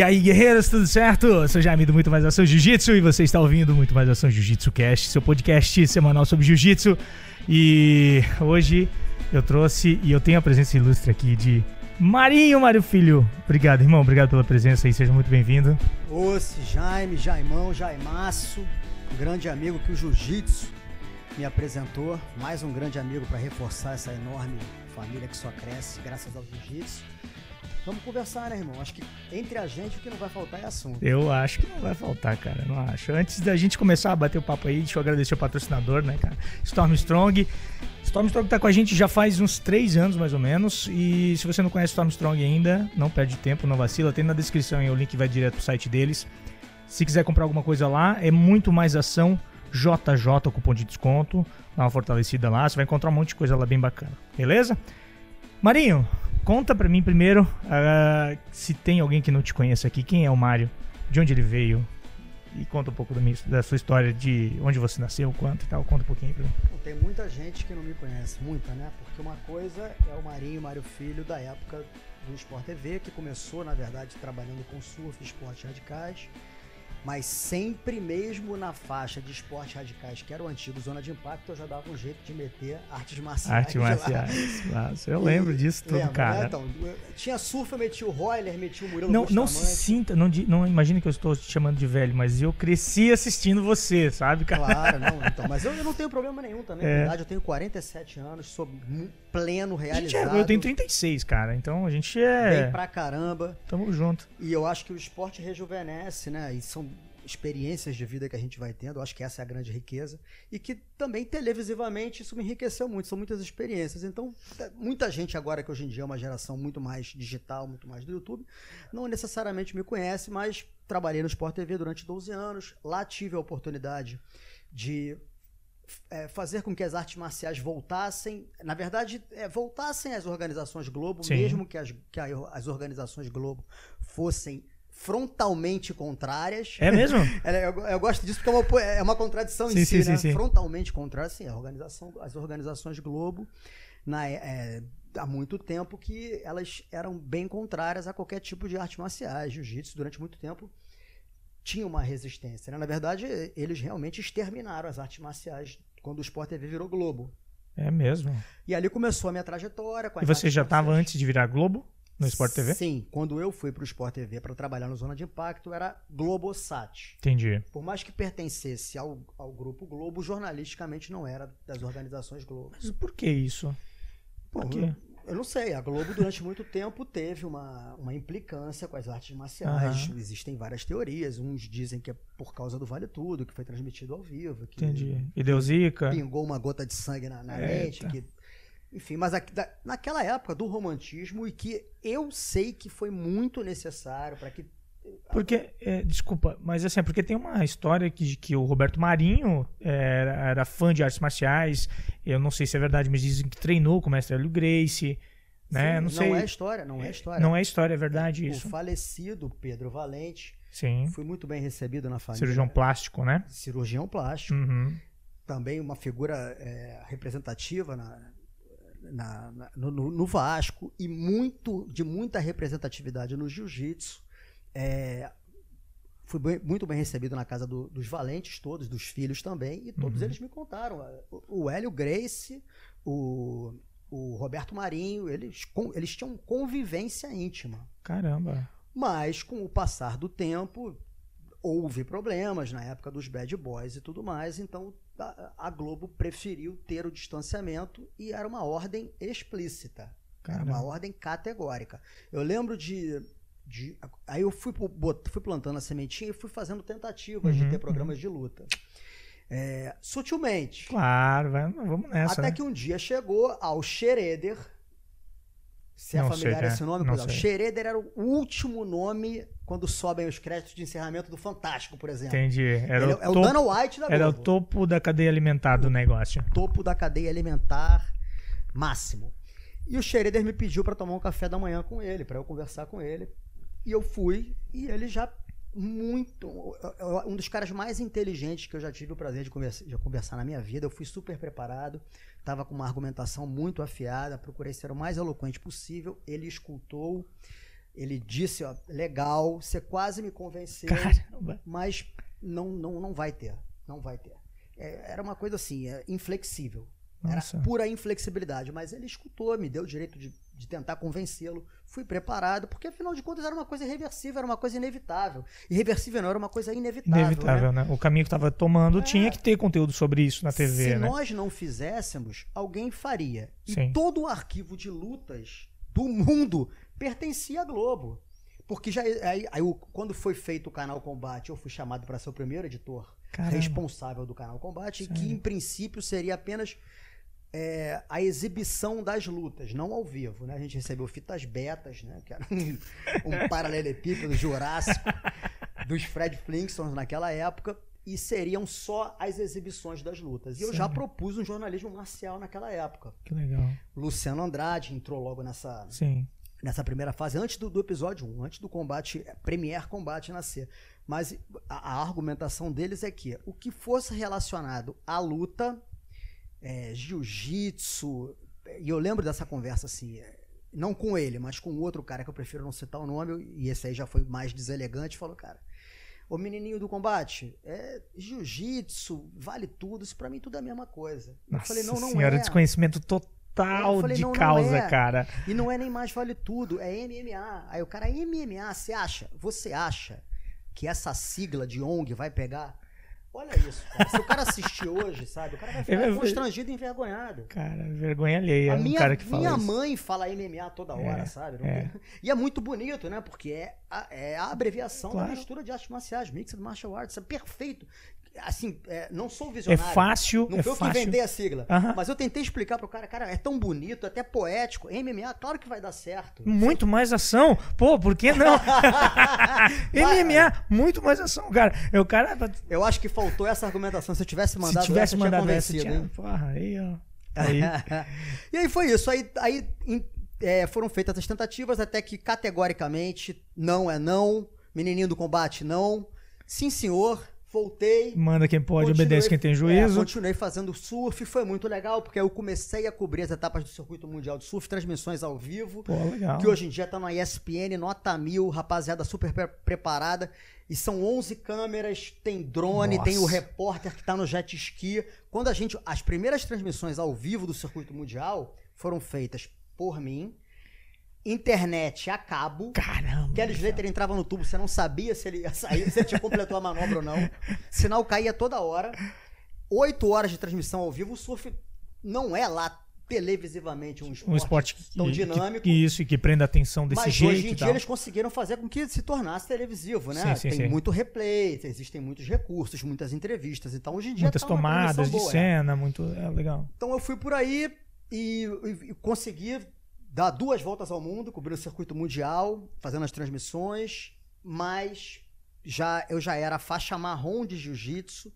E aí, guerreiros, tudo certo? Eu sou Jaime do Muito Mais Ação Jiu-Jitsu e você está ouvindo Muito Mais Ação Jiu-Jitsu Cast, seu podcast semanal sobre Jiu-Jitsu. E hoje eu trouxe e eu tenho a presença ilustre aqui de Marinho Mário Filho. Obrigado, irmão. Obrigado pela presença e seja muito bem-vindo. Osse, Jaime, Jaimão, Jaimaço, um grande amigo que o Jiu-Jitsu me apresentou. Mais um grande amigo para reforçar essa enorme família que só cresce graças ao Jiu-Jitsu. Vamos conversar, né, irmão? Acho que entre a gente o que não vai faltar é assunto. Eu acho que não vai faltar, cara. Não acho. Antes da gente começar a bater o papo aí, deixa eu agradecer o patrocinador, né, cara? Storm Strong. Storm Strong tá com a gente já faz uns três anos, mais ou menos. E se você não conhece Storm Strong ainda, não perde tempo, não vacila. Tem na descrição aí o link vai direto pro site deles. Se quiser comprar alguma coisa lá, é muito mais ação. JJ, o cupom de desconto. Dá uma fortalecida lá. Você vai encontrar um monte de coisa lá bem bacana. Beleza? Marinho, Conta pra mim primeiro uh, se tem alguém que não te conhece aqui. Quem é o Mário? De onde ele veio? E conta um pouco da sua história de onde você nasceu, quanto e tal. Conta um pouquinho pra mim. Tem muita gente que não me conhece, muita, né? Porque uma coisa é o Marinho, Mário Filho, da época do Sport TV, que começou, na verdade, trabalhando com surf, esportes radicais mas sempre mesmo na faixa de esportes radicais, que era o antigo Zona de Impacto, eu já dava um jeito de meter artes marciais. Artes marciais, eu lembro disso tudo, lembra, cara. Né? Então, tinha surf, eu meti o Royler, meti o Murilo Não, não se sinta, não, não imagine que eu estou te chamando de velho, mas eu cresci assistindo você, sabe, cara? Claro, não, então, mas eu, eu não tenho problema nenhum também, é. na verdade, eu tenho 47 anos, sou pleno, realizado. É, eu tenho 36, cara, então a gente é... Bem pra caramba. Tamo junto. E eu acho que o esporte rejuvenesce, né, e são experiências de vida que a gente vai tendo, eu acho que essa é a grande riqueza, e que também televisivamente isso me enriqueceu muito, são muitas experiências. Então, é, muita gente agora que hoje em dia é uma geração muito mais digital, muito mais do YouTube, não necessariamente me conhece, mas trabalhei no Sport TV durante 12 anos, lá tive a oportunidade de é, fazer com que as artes marciais voltassem, na verdade, é, voltassem às organizações Globo, Sim. mesmo que as, que as organizações Globo fossem frontalmente contrárias. É mesmo? eu, eu, gosto disso porque é uma, é uma contradição sim, em si, sim, né? Sim, frontalmente contrárias, sim, a organização, as organizações Globo, na, é, há muito tempo que elas eram bem contrárias a qualquer tipo de arte marciais, jiu-jitsu, durante muito tempo tinha uma resistência. Né? Na verdade, eles realmente exterminaram as artes marciais quando o Sport TV virou Globo. É mesmo. E ali começou a minha trajetória. e você já estava antes de virar Globo? No Sport TV? Sim, quando eu fui para o Sport TV para trabalhar no Zona de Impacto, era Globosat. Entendi. Por mais que pertencesse ao, ao grupo Globo, jornalisticamente não era das organizações Globo. Mas por que isso? Por quê? Eu, eu não sei. A Globo, durante muito tempo, teve uma, uma implicância com as artes marciais. Uhum. Existem várias teorias. Uns dizem que é por causa do Vale Tudo, que foi transmitido ao vivo. Que Entendi. E deu zica. Pingou uma gota de sangue na, na mente. Que enfim, mas a, da, naquela época do romantismo e que eu sei que foi muito necessário para que porque, é, desculpa, mas assim, porque tem uma história que, que o Roberto Marinho era, era, fã de artes marciais, eu não sei se é verdade, mas dizem que treinou com o mestre Hélio Gracie, né? Sim, não, sei. não é história, não é história. Não é história, é verdade o isso. O falecido Pedro Valente Sim. foi muito bem recebido na família. Cirurgião plástico, né? Cirurgião plástico. Uhum. Também uma figura é, representativa na, na, na no, no, Vasco e muito de muita representatividade no jiu-jitsu. É, fui bem, muito bem recebido na casa do, dos valentes todos, dos filhos também, e todos uhum. eles me contaram. O, o Hélio Grace, o, o Roberto Marinho, eles, eles tinham convivência íntima. Caramba! Mas, com o passar do tempo, houve problemas na época dos bad boys e tudo mais, então a, Globo preferiu ter o distanciamento e era uma ordem explícita. Caramba. Era uma ordem categórica. Eu lembro de. De aí eu fui, fui plantando a sementinha e fui fazendo tentativas uhum, de ter programas uhum. de luta. É, sutilmente. Claro, vamos nessa. Até né? que um dia chegou ao Schroeder se é não familiar sei, esse nome, não Schroeder era o último nome quando sobem os créditos de encerramento do Fantástico, por exemplo. Entendi. Era Ele, o é o Dana White da Era o topo da cadeia alimentar do negócio. Topo da cadeia alimentar máximo. E o Schroeder me pediu para tomar um café da manhã com ele, para eu conversar com ele. E eu fui, e ele já muito. Um dos caras mais inteligentes que eu já tive o prazer de conversar, de conversar na minha vida. Eu fui super preparado, estava com uma argumentação muito afiada, procurei ser o mais eloquente possível. Ele escutou, Ele disse, ó, legal, você quase me convenceu, Caramba. mas não, não, não vai ter. Não vai ter. É, era uma coisa assim, é, inflexível. Nossa. Era pura inflexibilidade. Mas ele escutou, me deu o direito de, de tentar convencê-lo. Fui preparado, porque afinal de contas era uma coisa irreversível, era uma coisa inevitável. Irreversível não, era uma coisa inevitável. Inevitável, né? né? O caminho que estava tomando É. tinha que ter conteúdo sobre isso na TV, Se né? nós não fizéssemos, alguém faria. E Sim. todo o arquivo de lutas do mundo pertencia à Globo. Porque já aí, aí quando foi feito o canal Combate, eu fui chamado para ser o primeiro editor Caramba. responsável do canal Combate, que em princípio seria apenas é, a exibição das lutas, não ao vivo, né? A gente recebeu fitas betas, né? Que era um, um paralelepípedo jurássico dos Fred Flintstones naquela época. E seriam só as exibições das lutas. E eu já propus um jornalismo marcial naquela época. Que legal. Luciano Andrade entrou logo nessa, Sim. nessa primeira fase, antes do, do episódio 1, antes do combate, Premier Combate nascer. Mas a, a argumentação deles é que o que fosse relacionado à luta, é, jiu-jitsu, e eu lembro dessa conversa assim, é, não com ele, mas com outro cara que eu prefiro não citar o nome, e esse aí já foi mais deselegante, falou, cara, ô menininho do combate, é, jiu-jitsu, vale tudo, isso pra mim tudo é a mesma coisa. Nossa eu falei, não, não senhora, é. desconhecimento total Eu falei, de não, não causa, é. cara. E não é nem mais vale tudo, é MMA. Aí o cara, MMA, você acha? Você acha que essa sigla de ONG vai pegar? Olha isso, cara. Se o cara assistir hoje, sabe? O cara vai ficar constrangido e envergonhado. Cara, vergonha alheia. A um minha, cara que fala minha mãe fala MMA toda hora, É, sabe? É. E é muito bonito, né? Porque é a, é a abreviação Claro. da mistura de artes marciais, Mixed Martial Arts. É perfeito. Assim, é, não sou É visionário. fácil, Não é foi eu que inventei a sigla. Mas eu tentei explicar pro cara, cara, é tão bonito, até poético. MMA, claro que vai dar certo. Muito mais ação. Pô, por que não? MMA, muito mais ação, cara. É o cara. Eu acho que faltou essa argumentação. Se eu tivesse mandado se tivesse essa, eu tinha mandado essa, tinha. Porra, aí, ó. Aí. e aí foi isso. Aí, aí é, foram feitas as tentativas até que categoricamente não é não. Menininho do combate, não. Sim, senhor. Voltei. Manda quem pode, obedece quem tem É, juízo. continuei fazendo surf, foi muito legal, porque eu comecei a cobrir as etapas do circuito mundial de surf, transmissões ao vivo. Pô, legal. Que hoje em dia tá na ESPN, nota mil, rapaziada super pre- preparada. E são 11 câmeras, tem drone, Nossa. tem o repórter que tá no jet ski. Quando a gente. As primeiras transmissões ao vivo do circuito mundial foram feitas por mim, internet a cabo. Caramba. Kelly Slater entrava no tubo, você não sabia se ele ia sair, se ele tinha completou a manobra ou não. Sinal caía toda hora. Oito horas de transmissão ao vivo. O surf não é lá televisivamente um esporte, um esporte tão que, dinâmico. Que, isso, e que prenda atenção desse Mas jeito hoje em dia eles conseguiram fazer com que se tornasse televisivo, né? Sim, sim, Tem sim. muito replay, existem muitos recursos, muitas entrevistas. Então hoje em dia Muitas tá tomadas de boa, cena, muito. É legal. Então eu fui por aí e, e- e consegui dar duas voltas ao mundo, cobrir o circuito mundial, fazendo as transmissões, mas já eu já era faixa marrom de jiu-jitsu.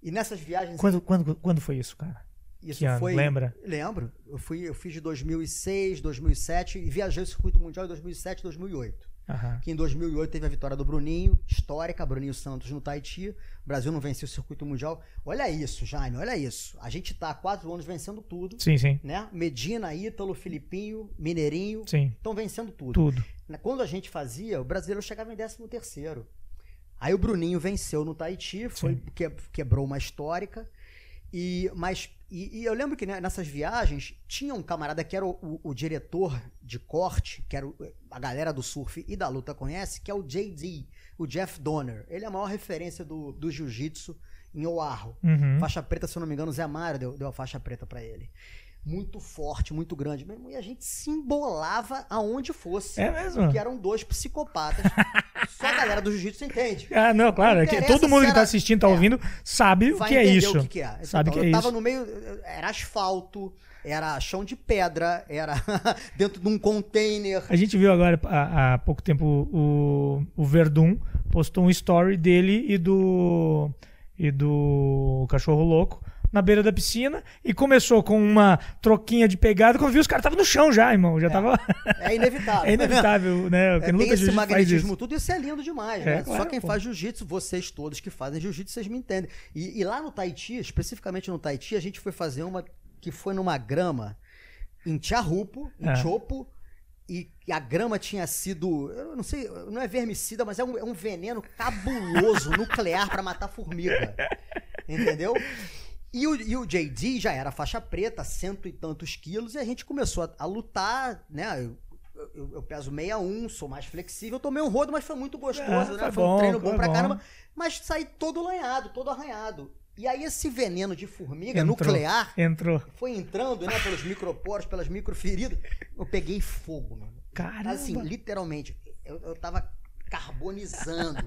E nessas viagens Quando, quando, quando foi isso, cara? isso que ano? foi Lembra? Lembro. Eu fui eu fiz de 2006, 2007 e viajei o circuito mundial em 2007, 2008 Aham. que em 2008 teve a vitória do Bruninho, histórica, Bruninho Santos no Tahiti. O Brasil não venceu o circuito mundial. Olha isso, Jaime, olha isso. A gente tá há quatro anos vencendo tudo, Sim, sim. né? Medina, Ítalo, Filipinho, Mineirinho, Sim. estão vencendo tudo. Tudo. Quando a gente fazia, o brasileiro chegava em 13 terceiro. Aí o Bruninho venceu no Tahiti, foi, que, quebrou uma histórica. E, mas, e, e eu lembro que nessas viagens tinha um camarada que era o, o- o diretor de corte, que era o- a galera do surf e da luta conhece, que é o JD, o Jeff Donner. Ele é a maior referência do, do jiu-jitsu em Oahu. Uhum. Faixa preta, se eu não me engano, o Zé Mário deu, deu a faixa preta pra ele. Muito forte, muito grande. E a gente se embolava aonde fosse. É mesmo? Que eram dois psicopatas. Só a galera do jiu-jitsu entende. Ah, não, claro. Não é todo mundo que tá era- assistindo, tá é. ouvindo, sabe o que é isso. o que, que é. Sabe Então, que é eu tava isso. no meio. Era asfalto, era chão de pedra, era dentro de um container. A gente viu agora, há, há pouco tempo, o, o Verdun postou um story dele e do, e do Cachorro Louco na beira da piscina e começou com uma troquinha de pegada. Quando viu, os caras estavam no chão já, irmão. Já tava. É inevitável. é inevitável, né? É, Quem tem luta esse magnetismo isso. tudo, isso é lindo demais, É, né? claro, Só quem pô. faz jiu-jitsu, vocês todos que fazem jiu-jitsu, vocês me entendem. E, e lá no Tahiti, especificamente no Tahiti, a gente foi fazer uma que foi numa grama em Tiarupo, em É. Chopo, e, a grama tinha sido, eu não sei, não é vermicida, mas é um, é um veneno cabuloso, nuclear pra matar formiga. Entendeu? E o, e o JD já era faixa preta, cento e tantos quilos, e a gente começou a, a lutar, né? Eu, eu, eu peso 61, sou mais flexível, tomei um rodo, mas foi muito gostoso, É, né? foi Foi um bom, treino bom pra bom. caramba, mas saí todo lanhado, todo arranhado. E aí esse veneno de formiga Entrou. nuclear Entrou. foi entrando, né, pelos microporos, pelas microferidas. Eu peguei fogo, mano. Caramba. Assim, literalmente. Eu, eu tava carbonizando.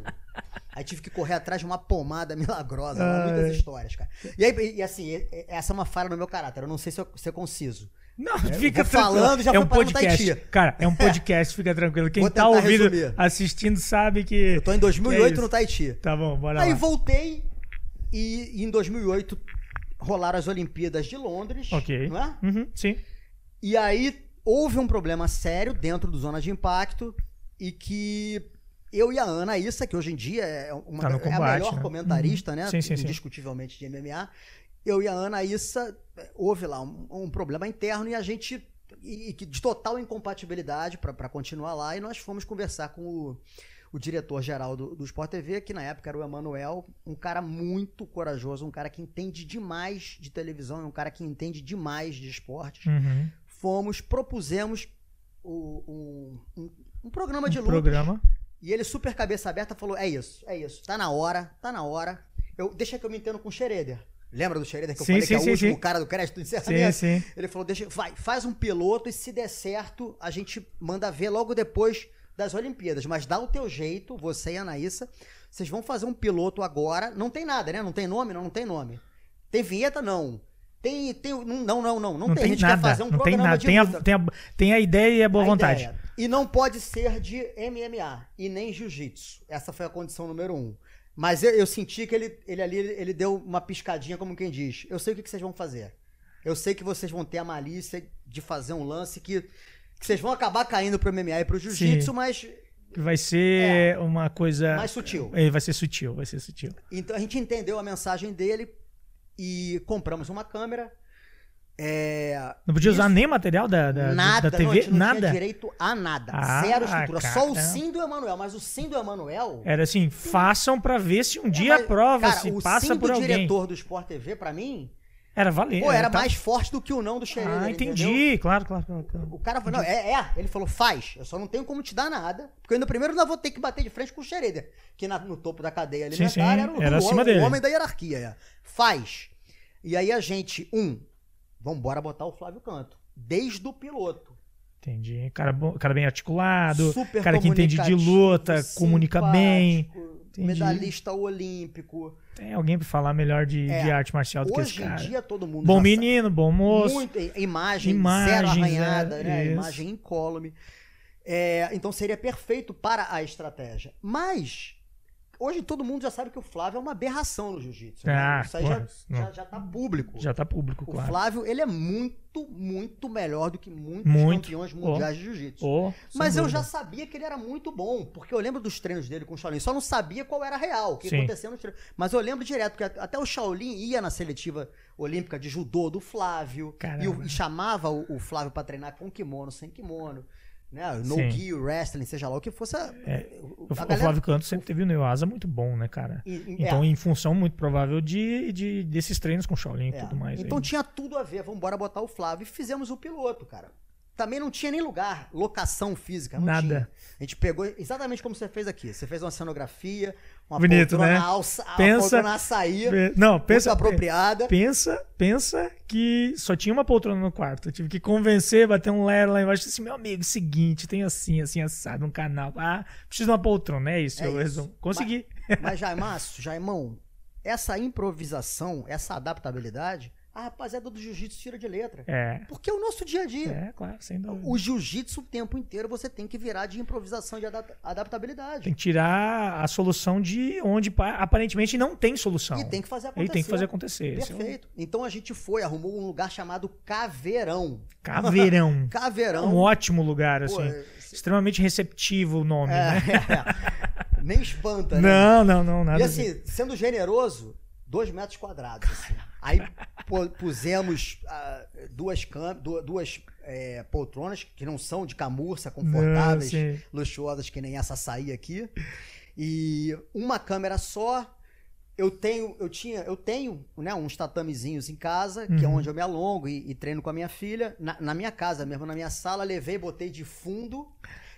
Aí tive que correr atrás de uma pomada milagrosa. Ai. Muitas histórias, cara. E aí, e assim, essa é uma falha no meu caráter. Eu não sei se eu ser conciso. Não, fica É, vou tranquilo. falando, já é um podcast. Cara, é um podcast, fica tranquilo. Quem tá ouvindo, resumir. assistindo, sabe que. Eu tô em 2008 que é no. Tahiti. Tá bom, bora Aí lá. voltei e, e em 2008 rolaram as Olimpíadas de Londres. Ok. Não é? Uhum, sim. E aí houve um problema sério dentro do Zona de Impacto e que eu e a Ana Issa, que hoje em dia é, uma, Tá no é a combate, melhor né? comentarista, Uhum. né? Sim, sim, sim. Indiscutivelmente de MMA. Eu e a Ana Issa, eh, houve lá um, um problema interno e a gente. E, e de total incompatibilidade para continuar lá, e nós fomos conversar com o, o diretor-geral do, do Sport TV, que na época era o Emanuel, um cara muito corajoso, um cara que entende demais de televisão, um cara que entende demais de esportes Uhum. fomos, propusemos o- um, um- um programa de Um lutas. programa. E ele, super cabeça aberta, falou: é isso, é isso, tá na hora, tá na hora. Eu, deixa que eu me entendo com o Xereder. Lembra do Xereder que eu Sim, falei sim, que é o sim, último sim. cara do crédito do Sim, encerramento? sim. Ele falou: deixa, vai, faz um piloto e se der certo, a gente manda ver logo depois das Olimpíadas. Mas dá o teu jeito, você e a Anaísa. Vocês vão fazer um piloto agora. Não tem nada, né? Não tem nome? Não, não tem nome. Tem vinheta? Não. Tem. tem não, não, não, não. Não, tem. tem A gente nada. quer fazer um não tem programa nada. de Tem a, tem, a, tem a ideia e a boa A vontade. ideia. E não pode ser de MMA e nem jiu-jitsu. Essa foi a condição número um. Mas eu, eu senti que ele, ele ali ele deu uma piscadinha, como quem diz. Eu sei o que, que vocês vão fazer. Eu sei que vocês vão ter a malícia de fazer um lance que, que vocês vão acabar caindo pro MMA e pro jiu-jitsu, mas Que vai ser uma coisa. mais sutil. É, vai ser sutil, vai ser sutil. Então a gente entendeu a mensagem dele e compramos uma câmera. É, Não podia usar Isso. nem material da, da, nada, da não, a TV? gente não nada. tinha direito a nada. Ah, Zero estrutura. Só o cara. sim do Emanuel. Mas o sim do Emanuel. Era assim, façam pra ver se um dia É, mas, aprova, cara, se o passa sim por do alguém. diretor do Sport TV, pra mim, Era valer. pô, era tá- mais forte do que o não do Xereder, Ah, entendi. Claro, claro, claro. claro. O cara falou, não, é, é. Ele falou, faz. Eu só não tenho como te dar nada. Porque eu ainda primeiro ainda vou ter que bater de frente com o Xereder. Que na- no topo da cadeia alimentar sim, era, o, era o dele. o homem da hierarquia. É. Faz. E aí a gente, um, vambora botar o Flávio Canto. Desde o piloto. Entendi. Cara, bom, cara bem articulado, Super cara que entende de luta, comunica bem. Entendi. Medalhista olímpico. Tem alguém pra falar melhor de, É, de arte marcial do que esse Hoje em cara. dia todo mundo Bom sabe. menino, bom moço. Muito, imagem, Imagens, zero arranhada, é, né? isso. Imagem incólume. É, então seria perfeito para a estratégia. Mas, hoje todo mundo já sabe que o Flávio é uma aberração no jiu-jitsu. né? Ah, Isso aí porra, já, já, já tá público. Já tá público, o claro. Flávio, ele é muito, muito melhor do que muitos Muito. campeões mundiais de jiu-jitsu. Sem Mas eu dúvida. já sabia que ele era muito bom, porque eu lembro dos treinos dele com o Shaolin. Só não sabia qual era a real, o que Sim. acontecia nos treinos. Mas eu lembro direto, que até o Shaolin ia na seletiva olímpica de judô do Flávio. E, o- e chamava o, o Flávio pra treinar com kimono, sem kimono. Né? No Sim. gi, wrestling, seja lá o que fosse. a- O, o- o a galera- Flávio Canto sempre teve um Neuasa muito bom, né, cara? e- e- Então, é, em função muito provável de, de desses treinos com Shaolin e é. tudo mais. Então aí. tinha tudo a ver. Vamos embora botar o Flávio. E fizemos o piloto, cara. Também não tinha nem lugar, locação física. Nada. tinha. A gente pegou exatamente como você fez aqui. Você fez uma cenografia, uma Bonito, poltrona né? alça, uma Pensa- açaí, Pe- Não, pensa, muito apropriada. pensa, pensa que só tinha uma poltrona no quarto. Eu tive que convencer, bater um lero lá embaixo. Assim, meu amigo, seguinte, tem assim, assim, assado, um canal. Ah, preciso de uma poltrona, é isso. É eu isso. resumo. Consegui. Mas, Jaimaço, Jaimão, essa improvisação, essa adaptabilidade, a rapaziada do jiu-jitsu tira de letra. É, Porque é o nosso dia a dia. é, claro, sem dúvida. O jiu-jitsu o tempo inteiro você tem que virar de improvisação e de adap- adaptabilidade. Tem que tirar a solução de onde pa- aparentemente não tem solução. E tem que fazer acontecer. tem que fazer acontecer. É Perfeito. Então a gente foi, arrumou um lugar chamado Caveirão. Caveirão. Caveirão. um ótimo lugar, Pô, assim. é- Extremamente receptivo o nome, é, né? é. Nem espanta, né? Não, não, não, nada. E assim, sendo generoso, dois metros quadrados. Assim. Aí pusemos ah, duas, duas é, poltronas que não são de camurça, confortáveis, Não, luxuosas que nem essa açaí aqui. E uma câmera só. Eu tenho, eu tinha, eu tenho, né, uns tatamezinhos em casa, que é Uhum. onde eu me alongo e, e treino com a minha filha. Na, na minha casa mesmo, na minha sala, levei, botei de fundo.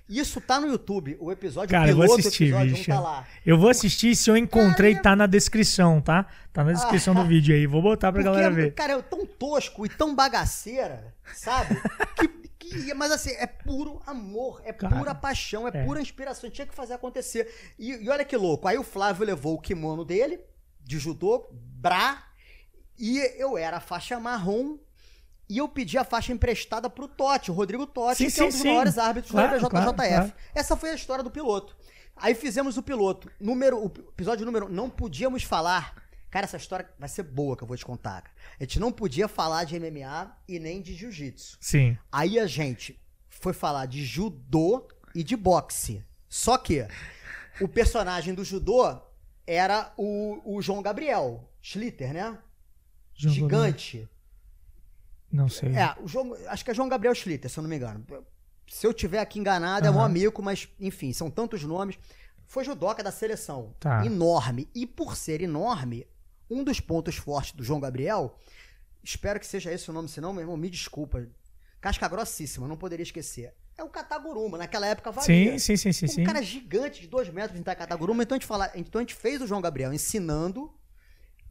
Isso tá no YouTube. O episódio Cara, eu vou piloto, assistir, episódio bicho. tá lá. Eu vou assistir, se eu encontrei, Cara, tá na descrição, tá? Tá na descrição do vídeo aí. Vou botar pra galera ver. cara, é tão tosco e tão bagaceira, sabe? que, que- mas assim, é puro amor, é Cara, pura paixão, é, é. pura inspiração. Tinha que fazer acontecer. E, e olha que louco. Aí o Flávio levou o kimono dele, de judô, bra, e eu era faixa marrom. E eu pedi a faixa emprestada pro Totti, o Rodrigo Totti, Sim, que sim, é um dos sim. maiores árbitros Claro, da BJJF. claro. Essa foi a história do piloto. Aí fizemos o piloto. Número, o episódio número. Não podíamos falar. Cara, essa história vai ser boa que eu vou te contar. cara. A gente não podia falar de MMA e nem de jiu-jitsu. Sim. Aí a gente foi falar de judô e de boxe. Só que o personagem do judô era o, o João Gabriel Schlitter, né? João Gigante. Não sei. É, o João, acho que é João Gabriel Schlitter, se eu não me engano. Se eu tiver aqui enganado, é um amigo, mas enfim, são tantos nomes. Foi judoca da seleção. Tá. Enorme. E por ser enorme, um dos pontos fortes do João Gabriel, espero que seja esse o nome, senão, meu irmão, me desculpa. Casca grossíssima, não poderia esquecer. É o Kataguruma. Naquela época valia. Sim, sim, sim, sim, um sim. cara gigante de dois metros de Kataguruma. Então a, gente fala, então a gente fez o João Gabriel ensinando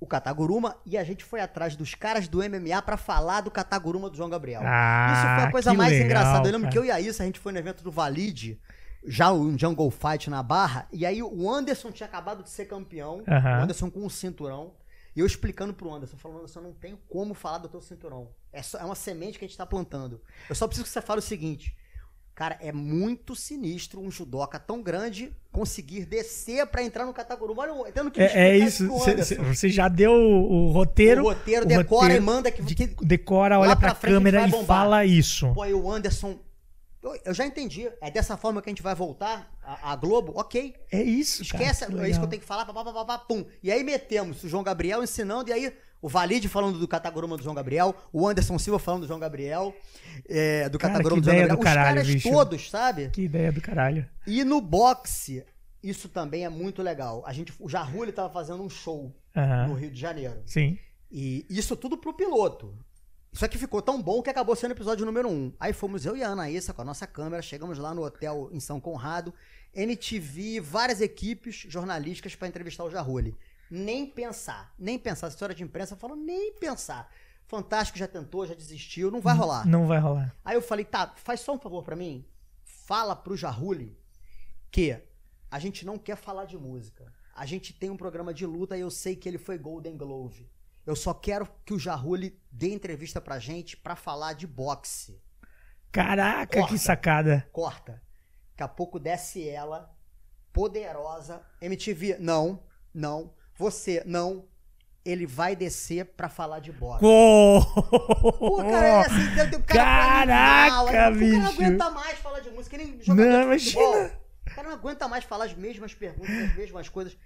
o Kataguruma e a gente foi atrás dos caras do MMA pra falar do Kataguruma do João Gabriel. Ah, Isso foi a coisa mais legal, engraçada. Eu lembro cara. que eu e a Issa, a gente foi no evento do Valide, já um Jungle Fight na Barra, e aí o Anderson tinha acabado de ser campeão, o Anderson com um cinturão, e eu explicando pro Anderson, falando, Anderson, eu não tenho como falar do teu cinturão. É, só- é uma semente que a gente tá plantando. Eu só preciso que você fale o seguinte, cara, é muito sinistro um judoca tão grande conseguir descer pra entrar no Kataguruma. Olha, tendo que É, é isso. Você já deu o, o roteiro. o roteiro, o decora roteiro e manda que, de- que decora, olha frente a câmera e fala isso. Pô, e o Anderson. Eu, eu já entendi. É dessa forma que a gente vai voltar à, à Globo? Ok. É isso. Esquece, cara, é isso que eu tenho que falar, pá, pá, pá, pá, pum. E aí metemos o João Gabriel ensinando, e aí o Valide falando do Kataguruma do João Gabriel, o Anderson Silva falando do João Gabriel, é, do Cara, Kataguruma que do João Gabriel. do Os caralho, caras bicho. todos, sabe? Que ideia do caralho. E no boxe, isso também é muito legal. A gente, o Jarrulli tava fazendo um show Aham. no Rio de Janeiro. Sim. E isso tudo pro piloto. Isso aqui ficou tão bom que acabou sendo o episódio número um. Aí fomos eu e a Anaísa com a nossa câmera, chegamos lá no hotel em São Conrado, NTV, várias equipes jornalísticas para entrevistar o Jarrulli. Nem pensar, nem pensar. Assessora de imprensa falou, nem pensar. Fantástico já tentou, já desistiu, não vai rolar. Não vai rolar. Aí eu falei, tá, faz só um favor pra mim. Fala pro Jarrulli que a gente não quer falar de música. A gente tem um programa de luta e eu sei que ele foi Golden Glove. Eu só quero que o Jarrulli dê entrevista pra gente pra falar de boxe. Caraca, Corta. que sacada. Corta. Daqui a pouco desce ela, poderosa. MTV, não, não. Você, não. Ele vai descer pra falar de boxe. Pô, Pô, cara, é assim, tem- tem o cara Caraca, animal, aí O cara bicho. não aguenta mais falar de música, nem jogador Não, de futebol. imagina. O cara não aguenta mais falar as mesmas perguntas, as mesmas coisas.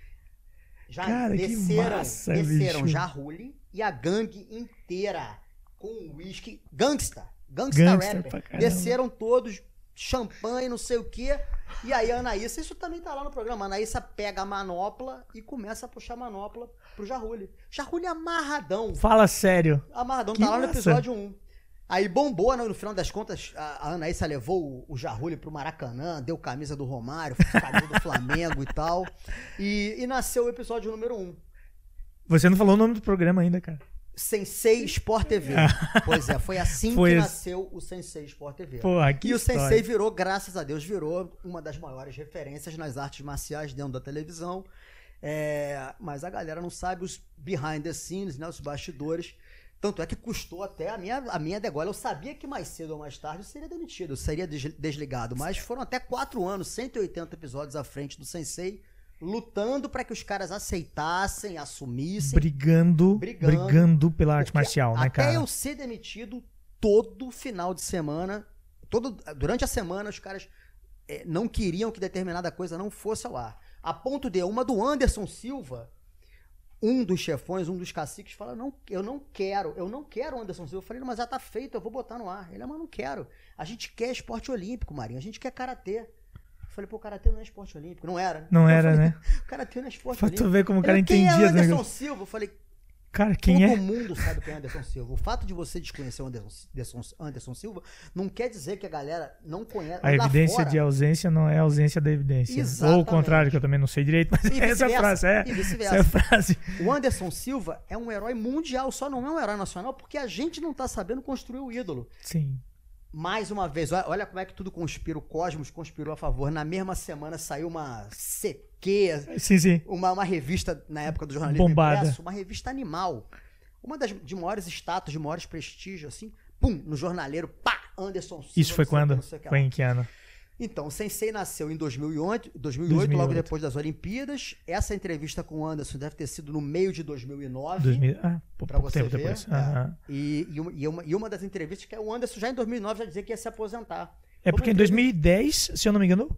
Já Cara, que desceram, massa, desceram bicho. Jarrulli e a gangue inteira com uísque. Gangsta. Gangsta, Gangsta rapper. Desceram todos, champanhe, não sei o quê. E aí a Anaísa, isso também tá lá no programa. A Anaísa pega a manopla e começa a puxar a manopla pro Jarrulli. Jarrulli amarradão. fala sério. Amarradão Que tá lá no episódio 1. Aí bombou, né? no final das contas, a, Anaísa levou o, Jarrulli pro Maracanã, deu camisa do Romário, camisa do Flamengo e tal. E, e nasceu o episódio número 1. Você não falou o nome do programa ainda, cara. Sensei Sport TV. pois é, foi assim Foi que nasceu o Sensei Sport TV. Porra, que e o história. Sensei virou, graças a Deus, virou uma das maiores referências nas artes marciais dentro da televisão. É, mas a galera não sabe os behind the scenes, né, os bastidores. Tanto é que custou até a minha, a minha degola. Eu sabia que mais cedo ou mais tarde eu seria demitido, eu seria des- desligado. Mas foram até quatro anos, 180 episódios à frente do Sensei, lutando para que os caras aceitassem, assumissem. Brigando, Brigando. brigando, pela arte marcial, né, até cara? eu ser demitido, todo final de semana, todo, durante a semana, os caras eh, não queriam que determinada coisa não fosse ao ar. A ponto de uma do Anderson Silva, um dos chefões, um dos caciques, fala: não, eu não quero, eu não quero o Anderson Silva. Eu falei, mas já tá feito, eu vou botar no ar. Ele, mas não quero. A gente quer esporte olímpico, Marinho, a gente quer karatê. Falei, pô, karatê não é esporte olímpico. Não era. Não era, falei, né? Karatê não é esporte Pra olímpico. tu ver como o cara Ele, quem entendia é o Anderson negócio. Silva? Eu falei, Cara, quem Todo é? mundo sabe quem é Anderson Silva. O fato de você desconhecer o Anderson, Anderson, Anderson Silva não quer dizer que a galera não conhece. A evidência fora, de ausência não é ausência da evidência. Ou Exatamente. o contrário, que eu também não sei direito, mas é essa frase. É, essa é a frase. O Anderson Silva é um herói mundial, só não é um herói nacional porque a gente não tá sabendo construir o ídolo. Sim. Mais uma vez, olha, como é que tudo conspira. O Cosmos conspirou a favor. Na mesma semana saiu uma CQ, Sim, sim. uma, uma revista na época do jornalismo Bombada. impresso, uma revista animal. Uma das de maiores status, de maiores prestígio, assim, pum, no jornaleiro, pá, Anderson Silva. Isso foi quando? Foi em que ano? Então, o Sensei nasceu em 2008, 2008, logo 2008. depois das Olimpíadas. Essa entrevista com o Anderson deve ter sido no meio de 2009. 2000, ah, pouco você tempo ver. depois. é. Aham. E, e, uma, e, uma, das entrevistas que é o Anderson já em 2009 já dizia que ia se aposentar. É porque em Como entrevista- 2010, se eu não me engano,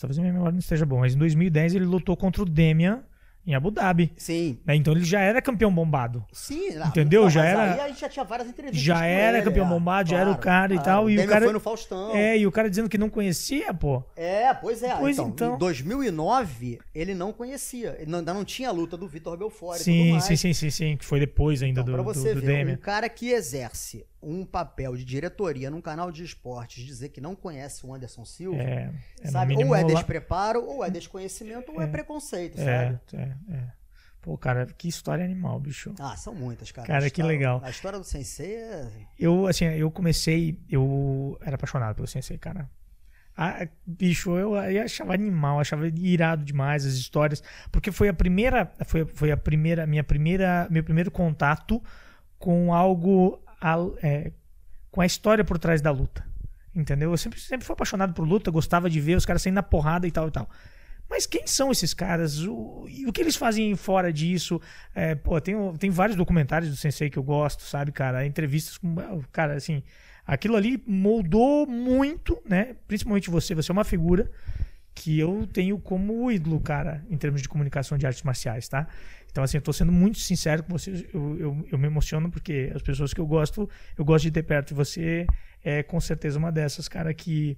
talvez a minha memória não esteja boa, mas em 2010 ele lutou contra o Demian em Abu Dhabi. Sim. né? Então ele já era campeão bombado. Sim, não, Entendeu? não, Já era- Aí a gente já tinha várias entrevistas. Já era ele, campeão é, bombado, já era o cara e tal, e o cara- foi no Faustão. É, e o cara dizendo que não conhecia, pô. É, pois é. Pois então, então. Em 2009, ele não conhecia. Ele ainda não tinha a luta do Vitor Belfort Sim, sim, sim, sim, sim, que foi depois ainda Então, pra do, você do, do ver, Demian. um cara que exerce um papel de diretoria num canal de esportes dizer que não conhece o Anderson Silva, É, é sabe? ou é despreparo, ou é desconhecimento, ou é, preconceito, sabe? É, é, é. Pô, cara, que história animal, bicho. Ah, são muitas, cara. Cara, que legal. A história do Sensei é. Eu, assim, eu comecei, eu era apaixonado pelo Sensei, cara. Ah, bicho, eu, eu achava animal, achava irado demais as histórias, porque foi a primeira, foi, foi a primeira, minha primeira, meu primeiro contato com algo, al- é, com a história por trás da luta, entendeu? Eu sempre, sempre fui apaixonado por luta, gostava de ver os caras saindo na porrada e tal e tal. Mas quem são esses caras? O, o que eles fazem fora disso? É, pô, tem, tem vários documentários do Sensei que eu gosto, sabe, cara? Entrevistas com. Cara, assim, aquilo ali moldou muito, né? Principalmente você. Você é uma figura que eu tenho como ídolo, cara, em termos de comunicação de artes marciais, tá? Então, assim, eu sendo muito sincero com vocês. Eu, eu, eu me emociono porque as pessoas que eu gosto, eu gosto de ter perto. E você é com certeza uma dessas, cara, que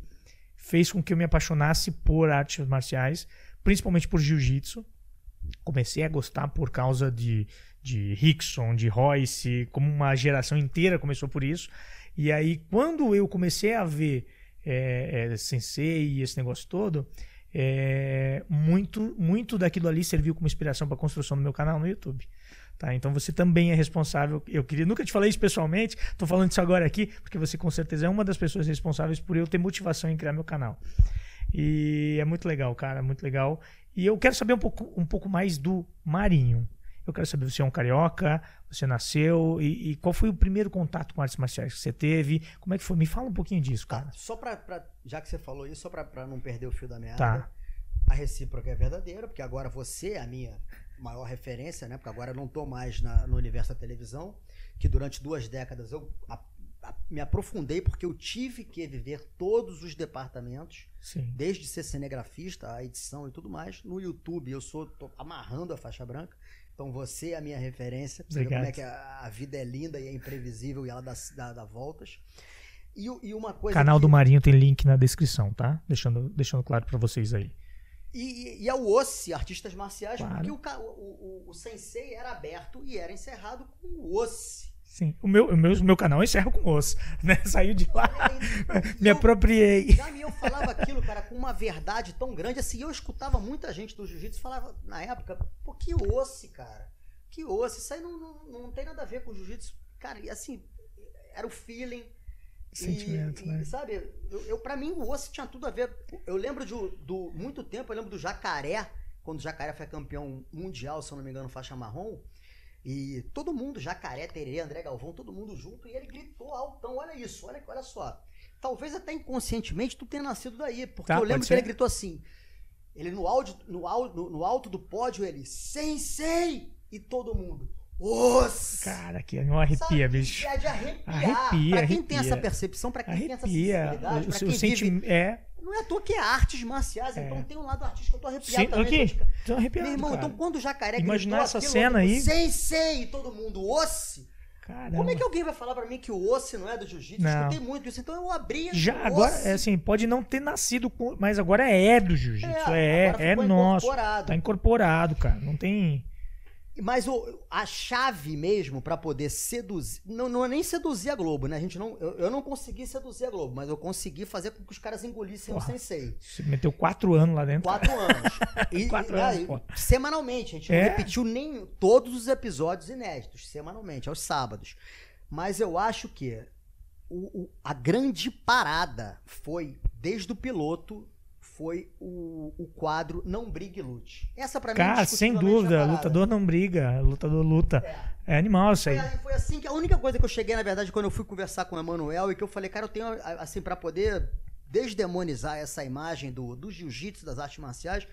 fez com que eu me apaixonasse por artes marciais, principalmente por jiu-jitsu. Comecei a gostar por causa de, de Rickson, de Royce, como uma geração inteira começou por isso. E aí, quando eu comecei a ver é, é, Sensei e esse negócio todo, é, muito, muito daquilo ali serviu como inspiração para a construção do meu canal no YouTube. Tá, então você também é responsável. Eu queria nunca te falei isso pessoalmente, tô falando isso agora aqui, porque você com certeza é uma das pessoas responsáveis por eu ter motivação em criar meu canal. E é muito legal, cara, muito legal. E eu quero saber um pouco, um pouco mais do Marinho. Eu quero saber, você é um carioca, você nasceu, e, e qual foi o primeiro contato com artes marciais que você teve? Como é que foi? Me fala um pouquinho disso, cara. Tá, só pra, pra- Já que você falou isso, só pra, pra não perder o fio da meada. Tá. A recíproca é verdadeira, porque agora você é a minha maior referência, né? Porque agora eu não tô mais na- no universo da televisão, que durante duas décadas eu a- a- me aprofundei porque eu tive que viver todos os departamentos, Sim. desde ser cinegrafista, a edição e tudo mais. No YouTube eu sou amarrando a faixa branca. Então você é a minha referência. Você ver como Obrigado. é que a, a vida é linda e é imprevisível e ela dá, dá, dá voltas. E, e uma coisa Canal que- do Marinho tem link na descrição, tá? Deixando, deixando claro pra vocês aí. E, e, e é o Ossi, artistas marciais, Claro. porque o, o, o, o Sensei era aberto e era encerrado com o Ossi. Sim. O meu, o meu, o meu canal eu encerro com osso, né? Saiu de lá, E me apropriei. Já me eu falava aquilo, cara, com uma verdade tão grande. Assim, eu escutava muita gente do jiu-jitsu falava na época, pô, que osse, cara. Que osse. Isso aí não, não, não tem nada a ver com jiu-jitsu. Cara, e assim, era o feeling. E- Sentimento, e, né? Sabe, eu, eu, pra mim o osso tinha tudo a ver. Eu lembro de, do muito tempo, eu lembro do Jacaré, quando o Jacaré foi campeão mundial, se eu não me engano, faixa marrom. E todo mundo, Jacaré, Terê, André Galvão, todo mundo junto, e ele gritou altão, olha isso, olha, olha só. Talvez até inconscientemente tu tenha nascido daí, porque Tá, eu lembro que ser. ele gritou assim, ele no, áudio, no, áudio, no, alto do pódio, ele, Sensei! E todo mundo, os Cara, que me arrepia, bicho. É de arrepiar. Arrepia, pra quem tem arrepia. essa percepção, pra quem tem essa Arrepia. sensibilidade, O, pra quem vive. É. não é à toa que é artes marciais, É. então tem um lado artístico que eu tô arrepiado Sim, também. aqui. tô arrepiado, Meu irmão, cara. então quando o jacaré Imaginar gritou essa cena aí. digo, Sensei! E todo mundo, osse! Caramba. Como é que alguém vai falar pra mim que o osse não é do jiu-jitsu? Eu escutei muito isso, então eu abri Já agora, é assim, pode não ter nascido com, mas agora é do jiu-jitsu, é, é, ficou nosso. incorporado. Tá incorporado, cara. Não tem. Mas o- a chave mesmo pra poder seduzir. Não, não é nem seduzir a Globo, né? A gente não, eu, eu não consegui seduzir a Globo, mas eu consegui fazer com que os caras engolissem Porra. o sensei. Você meteu quatro anos lá dentro. Quatro anos. E, Quatro e- anos, pô. semanalmente. A gente não É? repetiu nem todos os episódios inéditos, semanalmente, aos sábados. Mas eu acho que o- o- a grande parada foi, desde o piloto, foi o, o quadro Não Brigue e Lute. Essa pra mim Cara, sem é dúvida, lutador não briga, lutador luta. É. É animal isso aí. Foi, foi assim que a única coisa que eu cheguei, na verdade, quando eu fui conversar com o Emanuel e que eu falei, cara, eu tenho, assim, pra poder desdemonizar essa imagem do, do jiu-jitsu, das artes marciais,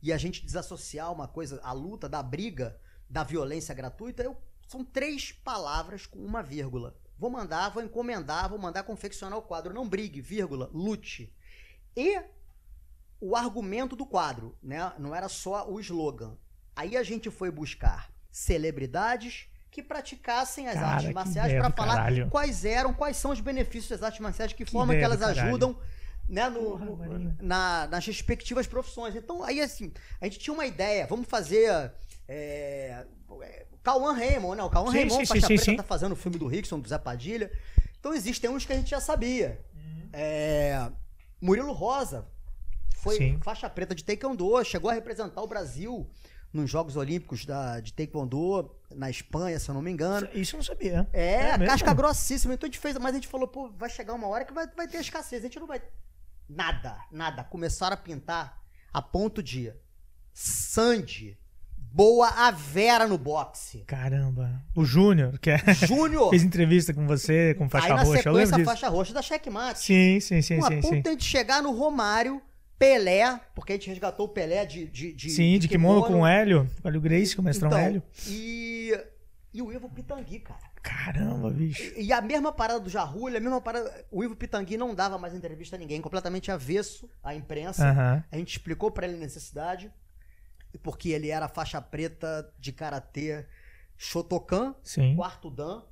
e a gente desassociar uma coisa, a luta, da briga, da violência gratuita, eu, são três palavras com uma vírgula. Vou mandar, vou encomendar, vou mandar confeccionar o quadro. Não brigue, vírgula, lute. E o argumento do quadro, né? Não era só o slogan. Aí a gente foi buscar celebridades que praticassem as Cara, artes marciais para falar caralho. quais eram, quais são os benefícios das artes marciais, que, Que forma que elas caralho. ajudam né, no- Porra, no- na- nas respectivas profissões. Então, aí assim, a gente tinha uma ideia, vamos fazer. É, é, Cauã Raymond, né? O Cauã Sim, Raymond, sim, faixa sim, preta, sim. tá fazendo o filme do Rickson, do Zé Padilha. Então existem uns que a gente já sabia. Uhum. É, Murilo Rosa foi Sim. faixa preta de Taekwondo, chegou a representar o Brasil nos Jogos Olímpicos da, de Taekwondo, na Espanha, se eu não me engano. Isso eu não sabia. É, mesmo? casca grossíssima. Então a gente fez, mas a gente falou, pô, vai chegar uma hora que vai, vai ter escassez. A gente não vai. Nada, nada. Começaram a pintar a ponto de Sandy, boa a Vera no boxe. Caramba. O Júnior, que é- Júnior, fez entrevista com você, com aí faixa na roxa, eu sequência lembro a disso. faixa roxa da Checkmate. Sim, sim, sim, Pô, a sim, ponto sim. de chegar no Romário, Pelé, porque a gente resgatou o Pelé de. de, de Sim, de kimono com o Hélio, com o Hélio Grace, com o mestrão então, Hélio. E, e o Ivo Pitangui, cara. Caramba, bicho. E a mesma parada do Jarrulho, a mesma parada. O Ivo Pitangui não dava mais entrevista a ninguém, completamente avesso à imprensa. Aham. A gente explicou pra ele a necessidade, porque ele era faixa preta de karatê Shotokan, Sim. quarto dan.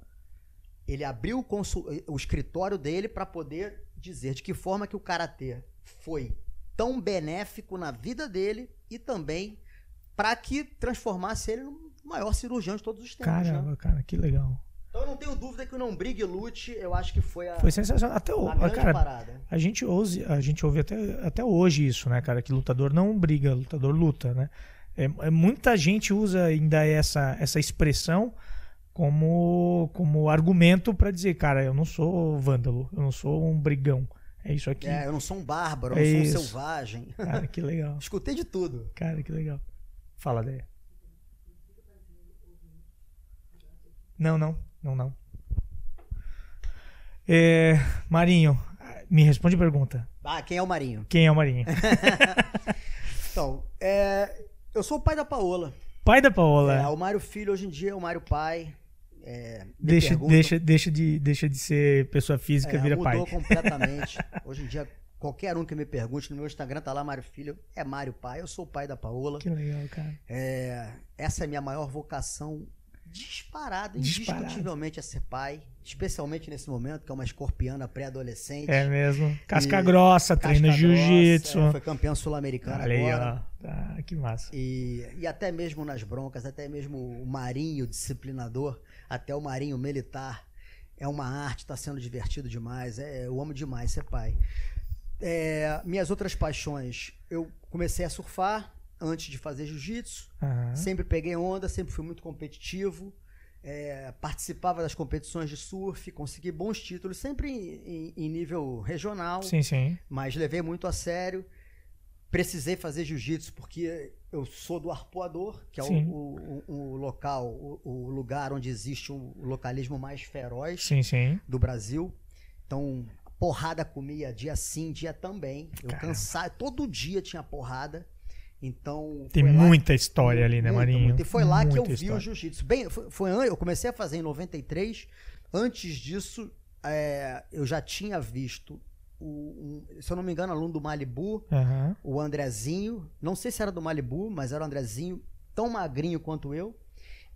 Ele abriu o, o escritório dele pra poder dizer de que forma que o karatê foi tão benéfico na vida dele e também pra que transformasse ele no maior cirurgião de todos os tempos. né? Caramba, cara, que legal. Então eu não tenho dúvida que o Não Brigue e Lute, eu acho que foi a, Foi sensacional. Até o, a cara, parada. a gente ouve, a gente ouve até, até hoje isso, né, cara? Que lutador não briga, lutador luta, né? É, é- muita gente usa ainda essa, essa expressão como, como argumento pra dizer, cara, eu não sou vândalo, eu não sou um brigão. É isso aqui. É, eu não sou um bárbaro, eu É não sou um selvagem. Cara, que legal. Escutei de tudo. Cara, que legal. Fala, Deia. Não, não, não, não. É, Marinho, me responde a pergunta. Ah, quem é o Marinho? Quem é o Marinho? Então, é, eu sou o pai da Paola. Pai da Paola. É, o Mário Filho hoje em dia é o Mário Pai. É, deixa, perguntam- deixa, deixa, de, deixa de ser pessoa física, é, vira pai. mudou completamente. hoje em dia, qualquer um que me pergunte no meu Instagram tá lá Mário Filho, é Mário Pai. Eu sou o pai da Paola. Que legal, cara. É, essa é a minha maior vocação disparada, Disparado. indiscutivelmente é ser pai, especialmente nesse momento que é uma escorpiana pré-adolescente. É mesmo. Casca E- grossa, treina jiu-jitsu. é, foi campeão sul-americano agora. ó. Tá, que massa. E, e até mesmo nas broncas, até mesmo o marinho disciplinador, até o marinho militar. É uma arte, está sendo divertido demais. É, eu amo demais ser pai. É, minhas outras paixões, eu comecei a surfar antes de fazer jiu-jitsu. Aham. Sempre peguei onda, sempre fui muito competitivo. é, participava das competições de surf, consegui bons títulos, sempre em, em- em nível regional Sim, sim. mas levei muito a sério. Precisei fazer jiu-jitsu porque eu sou do arpoador, que é o, o- o- local, o, o lugar onde existe o localismo mais feroz Sim, sim. do Brasil. Então, porrada comia dia sim, dia também. Eu Caramba. cansava, todo dia tinha porrada. Então, Tem muita história ali, né, Muita, Marinho? muita. E foi lá que eu Muita vi o história. jiu-jitsu. Bem, foi, foi eu comecei a fazer em 93. Antes disso, é, eu já tinha visto o- um- se eu não me engano, aluno do Malibu, Aham. o Andrezinho. Não sei se era do Malibu, mas era o Andrezinho tão magrinho quanto eu.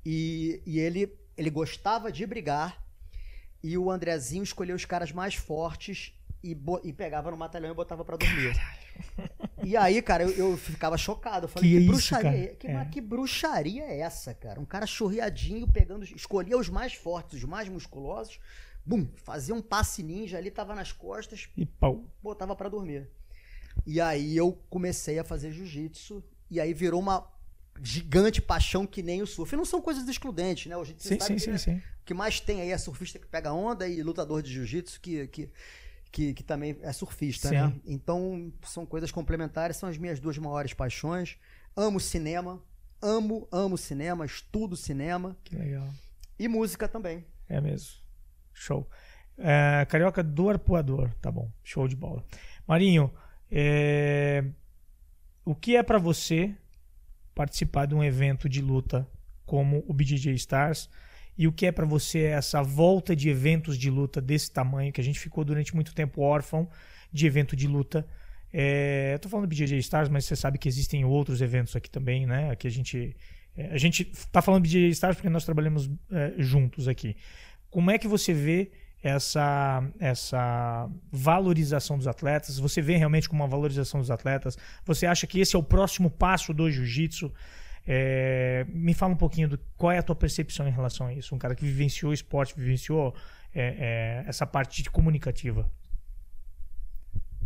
E, e ele, ele gostava de brigar. E o Andrezinho escolheu os caras mais fortes e, e pegava no batalhão e botava pra dormir. E aí, cara, eu, eu ficava chocado. Eu falei, Que que, isso, bruxaria é? Que, É. que bruxaria é essa, cara? Um cara chorreadinho, pegando, escolhia os mais fortes, os mais musculosos, bum, fazia um passe ninja ali, tava nas costas, E pau. botava pra dormir. E aí eu comecei a fazer jiu-jitsu e aí virou uma gigante paixão que nem o surf. E não são coisas excludentes, né? Hoje você Sim, sabe sim, que, sim, né, sim. o que mais tem aí é surfista que pega onda e lutador de jiu-jitsu que, que, que, que também é surfista, Sim. né? Então são coisas complementares, são as minhas duas maiores paixões. Amo cinema, amo, amo cinema, estudo cinema Que legal. e música também. É mesmo. Show. É, Carioca do Arpoador. Tá bom. Show de bola. Marinho, é, o que é pra você participar de um evento de luta como o BJJ Stars? E o que é pra você essa volta de eventos de luta desse tamanho, que a gente ficou durante muito tempo órfão de evento de luta? É, eu tô falando do BJJ Stars, mas você sabe que existem outros eventos aqui também, né? Aqui a gente. é, a gente tá falando BJJ Stars porque nós trabalhamos é, juntos aqui. Como é que você vê essa, essa valorização dos atletas? Você vê realmente como uma valorização dos atletas? Você acha que esse é o próximo passo do jiu-jitsu? É, me fala um pouquinho do qual é a tua percepção em relação a isso. Um cara que vivenciou esporte, vivenciou é, é, essa parte de comunicativa.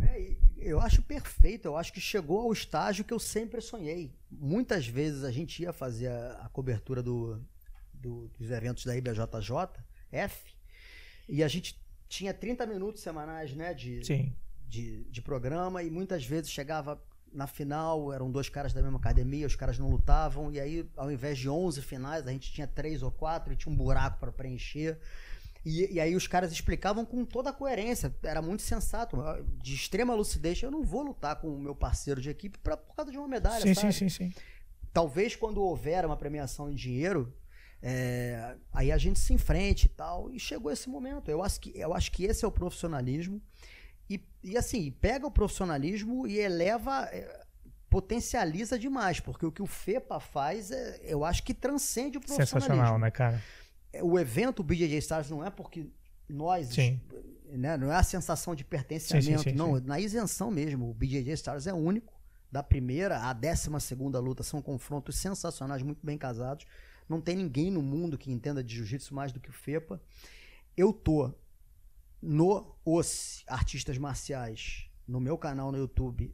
É, eu acho perfeito, eu acho que chegou ao estágio que eu sempre sonhei. Muitas vezes a gente ia fazer a, a cobertura do, do- dos eventos da IBJJF e a gente tinha 30 minutos semanais né, de, Sim, de, de programa e muitas vezes chegava na final, eram dois caras da mesma academia, os caras não lutavam, e aí ao invés de 11 finais, a gente tinha três ou quatro e tinha um buraco para preencher. E, e aí os caras explicavam com toda a coerência, era muito sensato, de extrema lucidez. Eu não vou lutar com o meu parceiro de equipe pra, por causa de uma medalha, sim, sabe? sim, sim, sim. talvez quando houver uma premiação em dinheiro, é, aí a gente se enfrente e tal. E chegou esse momento. Eu acho que, eu acho que esse é o profissionalismo. E, e assim, pega o profissionalismo e eleva, é, potencializa demais, porque o que o FEPA faz, é, eu acho que transcende o profissionalismo. Sensacional, né, cara? O evento BJJ Stars não é porque nós, Sim. né, não é a sensação de pertencimento, Sim, sim, não, na isenção mesmo. O BJJ Stars é único. Da primeira à décima segunda luta são confrontos sensacionais, muito bem casados. Não tem ninguém no mundo que entenda de jiu-jitsu mais do que o FEPA. Eu tô no Os Artistas Marciais, no meu canal no YouTube,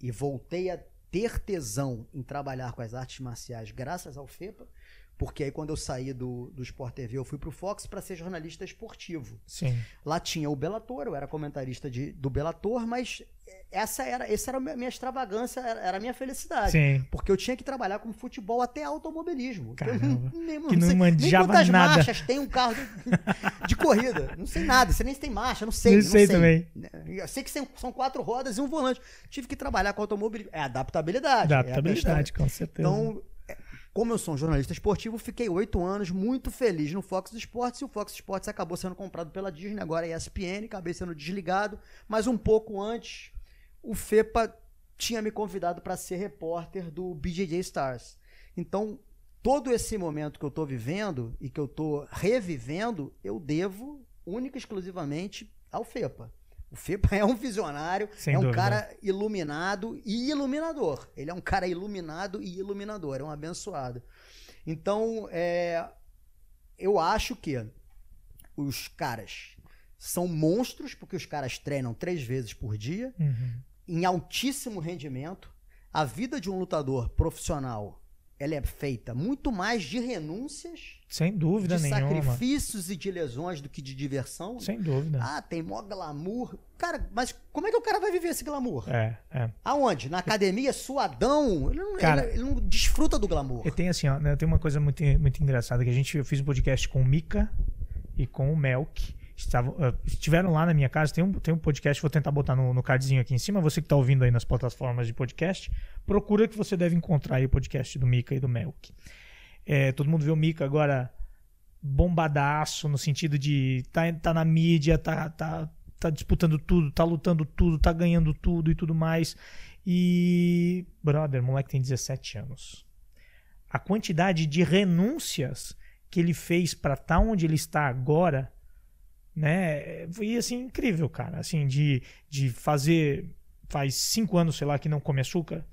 e voltei a ter tesão em trabalhar com as artes marciais graças ao FEPA, porque aí quando eu saí do, do Sport TV eu fui pro Fox para ser jornalista esportivo. Sim. Lá tinha o Bellator, eu era comentarista de, do Bellator, mas essa era, essa era a minha extravagância, era, a minha felicidade. Sim. Porque eu tinha que trabalhar com futebol até automobilismo. Caramba. Eu nem, Que não sei, manjava nem quantas nada. marchas tem um carro de, de corrida. Não sei nada. Você nem se tem marcha, não sei. Não não sei também. Eu sei que são, são quatro rodas e um volante. Tive que trabalhar com automobilismo. É adaptabilidade. é a Adaptabilidade, com certeza. Então, é, como eu sou um jornalista esportivo, fiquei oito anos muito feliz no Fox Sports e o Fox Sports acabou sendo comprado pela Disney, agora é ESPN, acabei sendo desligado, mas um pouco antes o FEPA tinha me convidado para ser repórter do BJJ Stars. Então, todo esse momento que eu estou vivendo e que eu estou revivendo, eu devo única e exclusivamente ao FEPA. O FEPA é um visionário, Sem é um dúvida. cara iluminado e iluminador. Ele é um cara iluminado e iluminador, é um abençoado. Então, é, eu acho que os caras são monstros, porque os caras treinam três vezes por dia, Uhum. em altíssimo rendimento. A vida de um lutador profissional ela é feita muito mais de renúncias, Sem dúvida de nenhuma. sacrifícios e de lesões do que de diversão. Sem dúvida. Ah, tem mó glamour. Cara, mas como é que o cara vai viver esse glamour? É, é. Aonde? Na academia, suadão? Ele não, Cara, ele- ele não desfruta do glamour. Eu tenho assim, ó, né, tem uma coisa muito, muito engraçada que a gente eu fiz um podcast com o Mika e com o Melk. Estavam, eh, estiveram lá na minha casa, tem um, tem um podcast, vou tentar botar no, no cardzinho aqui em cima. Você que está ouvindo aí nas plataformas de podcast, procura que você deve encontrar aí o podcast do Mika e do Melk. É, todo mundo vê o Mika agora bombadaço, no sentido de tá, tá na mídia, tá, tá tá disputando tudo, tá lutando tudo, tá ganhando tudo e tudo mais. E, brother, moleque tem 17 anos. A quantidade de renúncias que ele fez para estar tá onde ele está agora, né? Foi assim incrível, cara. Assim, de, de fazer. Faz cinco anos, sei lá, que não come açúcar.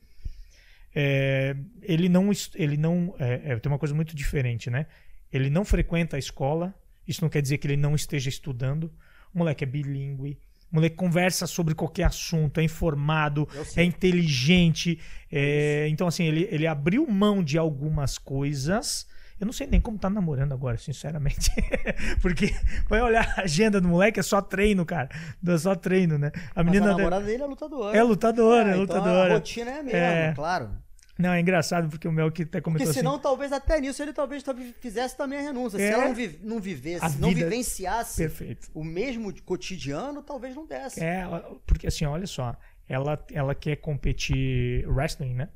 É, ele não. Ele não é, é, tem uma coisa muito diferente, né? Ele não frequenta a escola. Isso não quer dizer que ele não esteja estudando. O moleque é bilíngue. O moleque conversa sobre qualquer assunto, é informado, é inteligente. É, então, assim, ele, ele abriu mão de algumas coisas eu não sei nem como tá namorando agora, sinceramente. Porque vai olhar a agenda do moleque, é só treino, cara. É só treino, né? A menina Mas a namorada dele é lutadora. É lutadora, é, é então lutadora. A rotina é a mesma, é... claro. Não, é engraçado porque o Mel que até comentou Porque senão, assim, talvez até nisso ele talvez fizesse também a renúncia. É, Se ela não, vi, não vivesse, não vivenciasse perfeito. o mesmo cotidiano, talvez não desse. É, porque assim, olha só, ela, ela quer competir wrestling, né?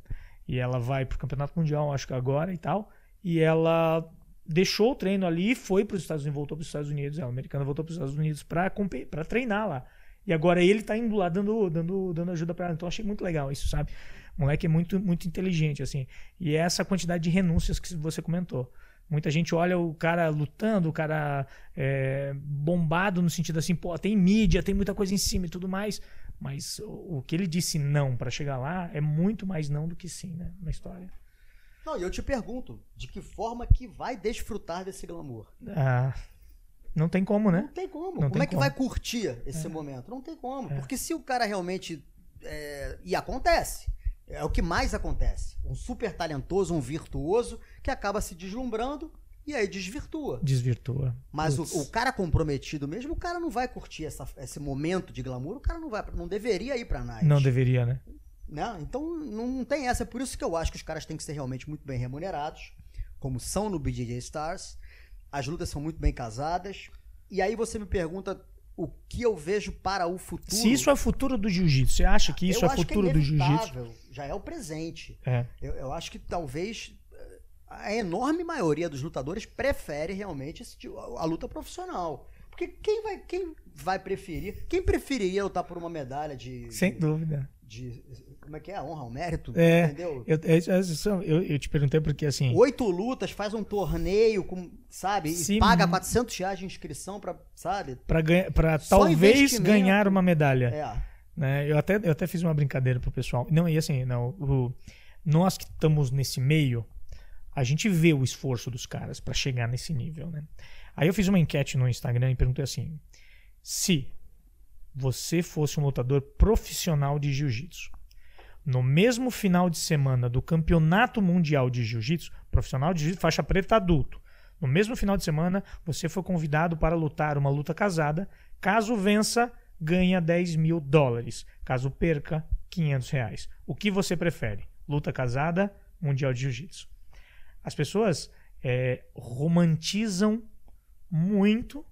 E ela vai pro Campeonato Mundial, acho que agora e tal. E ela deixou o treino ali e foi para os Estados Unidos, voltou para os Estados Unidos. Ela, americana voltou para os Estados Unidos para treinar lá. E agora ele está indo lá dando, dando, dando ajuda para ela. Então achei muito legal isso, sabe? O moleque é muito, muito inteligente, assim. E é essa quantidade de renúncias que você comentou. Muita gente olha o cara lutando, o cara é, bombado no sentido assim, pô, tem mídia, tem muita coisa em cima e tudo mais. Mas o, o que ele disse não para chegar lá é muito mais não do que sim, né? Na história. Não, e eu te pergunto, de que forma que vai desfrutar desse glamour? Ah, não tem como, né? Não tem como. Não como é que como. vai curtir esse é. momento? Não tem como. É. Porque se o cara realmente. É, e acontece. É o que mais acontece. Um super talentoso, um virtuoso, que acaba se deslumbrando e aí desvirtua. Desvirtua. Mas o, o, cara comprometido mesmo, o cara não vai curtir essa, esse momento de glamour, o cara não vai, não deveria ir pra night. Não deveria, né? Né? Então não tem essa. É por isso que eu acho que os caras têm que ser realmente muito bem remunerados, como são no BJJ Stars. As lutas são muito bem casadas. E aí você me pergunta o que eu vejo para o futuro. Se isso é o futuro do jiu-jitsu, você acha que isso eu é o futuro é do jiu-jitsu? Já é o presente. É. Eu, eu, acho que talvez eh, a enorme maioria dos lutadores prefere realmente a luta profissional. Porque quem vai, quem vai preferir? Quem preferiria lutar por uma medalha de. Sem dúvida. De, como é que é? A honra, o mérito? É, entendeu? Eu, eu, eu, te perguntei porque assim. Oito lutas, faz um torneio, com, sabe? E paga 400 reais de inscrição pra, sabe? Pra, ganha, pra talvez ganhar uma medalha. É. Né? Eu, até, eu até fiz uma brincadeira pro pessoal. Não, e assim, não. O, nós que estamos nesse meio, a gente vê o esforço dos caras para chegar nesse nível, né? Aí eu fiz uma enquete no Instagram e perguntei assim: se você fosse um lutador profissional de jiu-jitsu, no mesmo final de semana do Campeonato Mundial de Jiu-Jitsu, profissional de jiu-jitsu, faixa preta adulto, no mesmo final de semana, você foi convidado para lutar uma luta casada. Caso vença, ganha 10 mil dólares. Caso perca, 500 reais. O que você prefere? Luta casada, Mundial de Jiu-Jitsu. As pessoas é, romantizam muito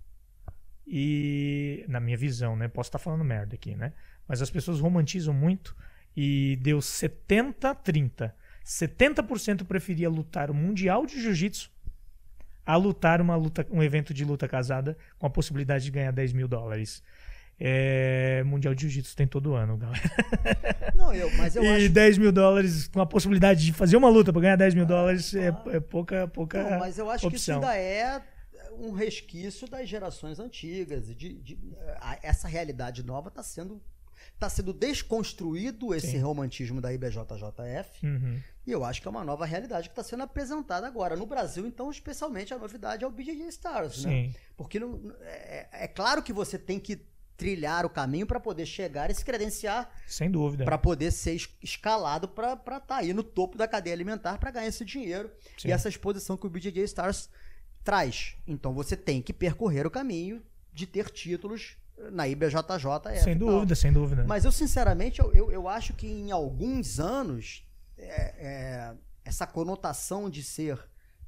e, na minha visão, né? Posso estar falando merda aqui, né? Mas as pessoas romantizam muito e deu 70-30. 70% preferia lutar o Mundial de Jiu-Jitsu a lutar uma luta, um evento de luta casada com a possibilidade de ganhar 10 mil dólares. É, mundial de Jiu-Jitsu tem todo ano, galera. Não, eu, mas eu e acho... 10 mil dólares com a possibilidade de fazer uma luta para ganhar 10 mil ah, dólares é, é, pouca, pouca. Não, mas eu acho opção. que isso ainda é um resquício das gerações antigas. De, de, essa realidade nova está sendo está sendo desconstruído esse Sim. romantismo da IBJJF. Uhum. E eu acho que é uma nova realidade que está sendo apresentada agora. No Brasil, então, especialmente a novidade é o BJJ Stars, né? Sim. Porque não, é, é, claro que você tem que trilhar o caminho para poder chegar e se credenciar. Sem dúvida. Para poder ser escalado para estar tá aí no topo da cadeia alimentar para ganhar esse dinheiro Sim. e essa exposição que o BJJ Stars traz. Então você tem que percorrer o caminho de ter títulos na IBJJF. Sem dúvida, sem dúvida. Mas eu, sinceramente, eu, eu, eu acho que em alguns anos, é, é, essa conotação de ser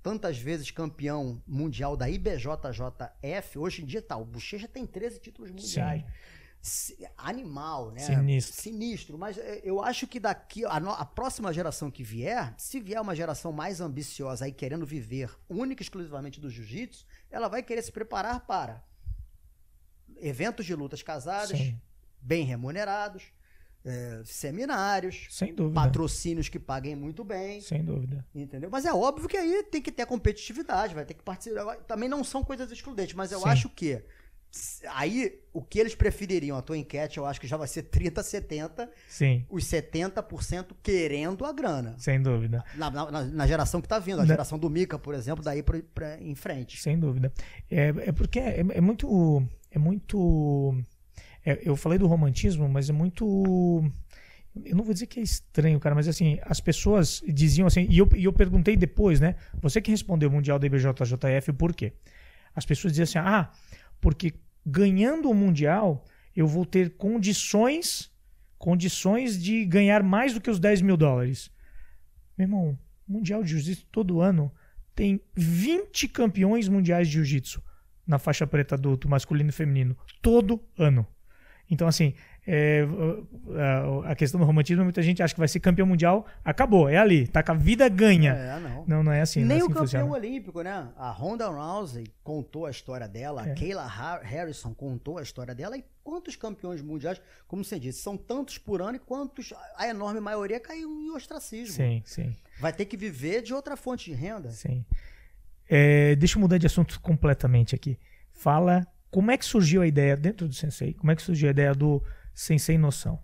tantas vezes campeão mundial da IBJJF, hoje em dia tá, o Bochecha tem 13 títulos mundiais. Sim. Animal, né? Sinistro. Sinistro. Mas é, eu acho que daqui, a, a, próxima geração que vier, se vier uma geração mais ambiciosa aí querendo viver única e exclusivamente do jiu-jitsu, ela vai querer se preparar para eventos de lutas casadas, Sim. bem remunerados, é, seminários, Sem dúvida. patrocínios que paguem muito bem. Sem dúvida. Entendeu? Mas é óbvio que aí tem que ter competitividade, vai ter que participar. Também não são coisas excludentes, mas eu Sim. acho que aí o que eles prefeririam, a tua enquete, eu acho que já vai ser 30, 70, Sim, os 70% querendo a grana. sem dúvida. Na, na- na geração que tá vindo, a Na- geração do Mika, por exemplo, daí pra, pra- em frente. Sem dúvida. É, é porque é, é muito. É muito. é, eu falei do romantismo, mas é muito. Eu não vou dizer que é estranho, cara, mas assim, as pessoas diziam assim, e eu, e eu perguntei depois, né? Você que respondeu o Mundial da IBJJF, por quê? As pessoas diziam assim, ah, porque ganhando o Mundial, eu vou ter condições, condições de ganhar mais do que os 10 mil dólares. Meu irmão, Mundial de Jiu-Jitsu todo ano tem 20 campeões mundiais de jiu-jitsu na faixa preta adulto, masculino e feminino, todo ano. Então, assim, é, a- a questão do romantismo, muita gente acha que vai ser campeão mundial, acabou, é ali, tá com a vida ganha. É, não. Não, não é assim. não é Nem assim o campeão funciona. olímpico, né? A Ronda Rousey contou a história dela, É. a Kayla Ha- Harrison contou a história dela, e quantos campeões mundiais, como você disse, são tantos por ano e quantos, a enorme maioria caiu em ostracismo. Sim, sim, Vai ter que viver de outra fonte de renda. sim. É, deixa eu mudar de assunto completamente aqui. Fala como é que surgiu a ideia, dentro do Sensei, como é que surgiu a ideia do Sensei Noção?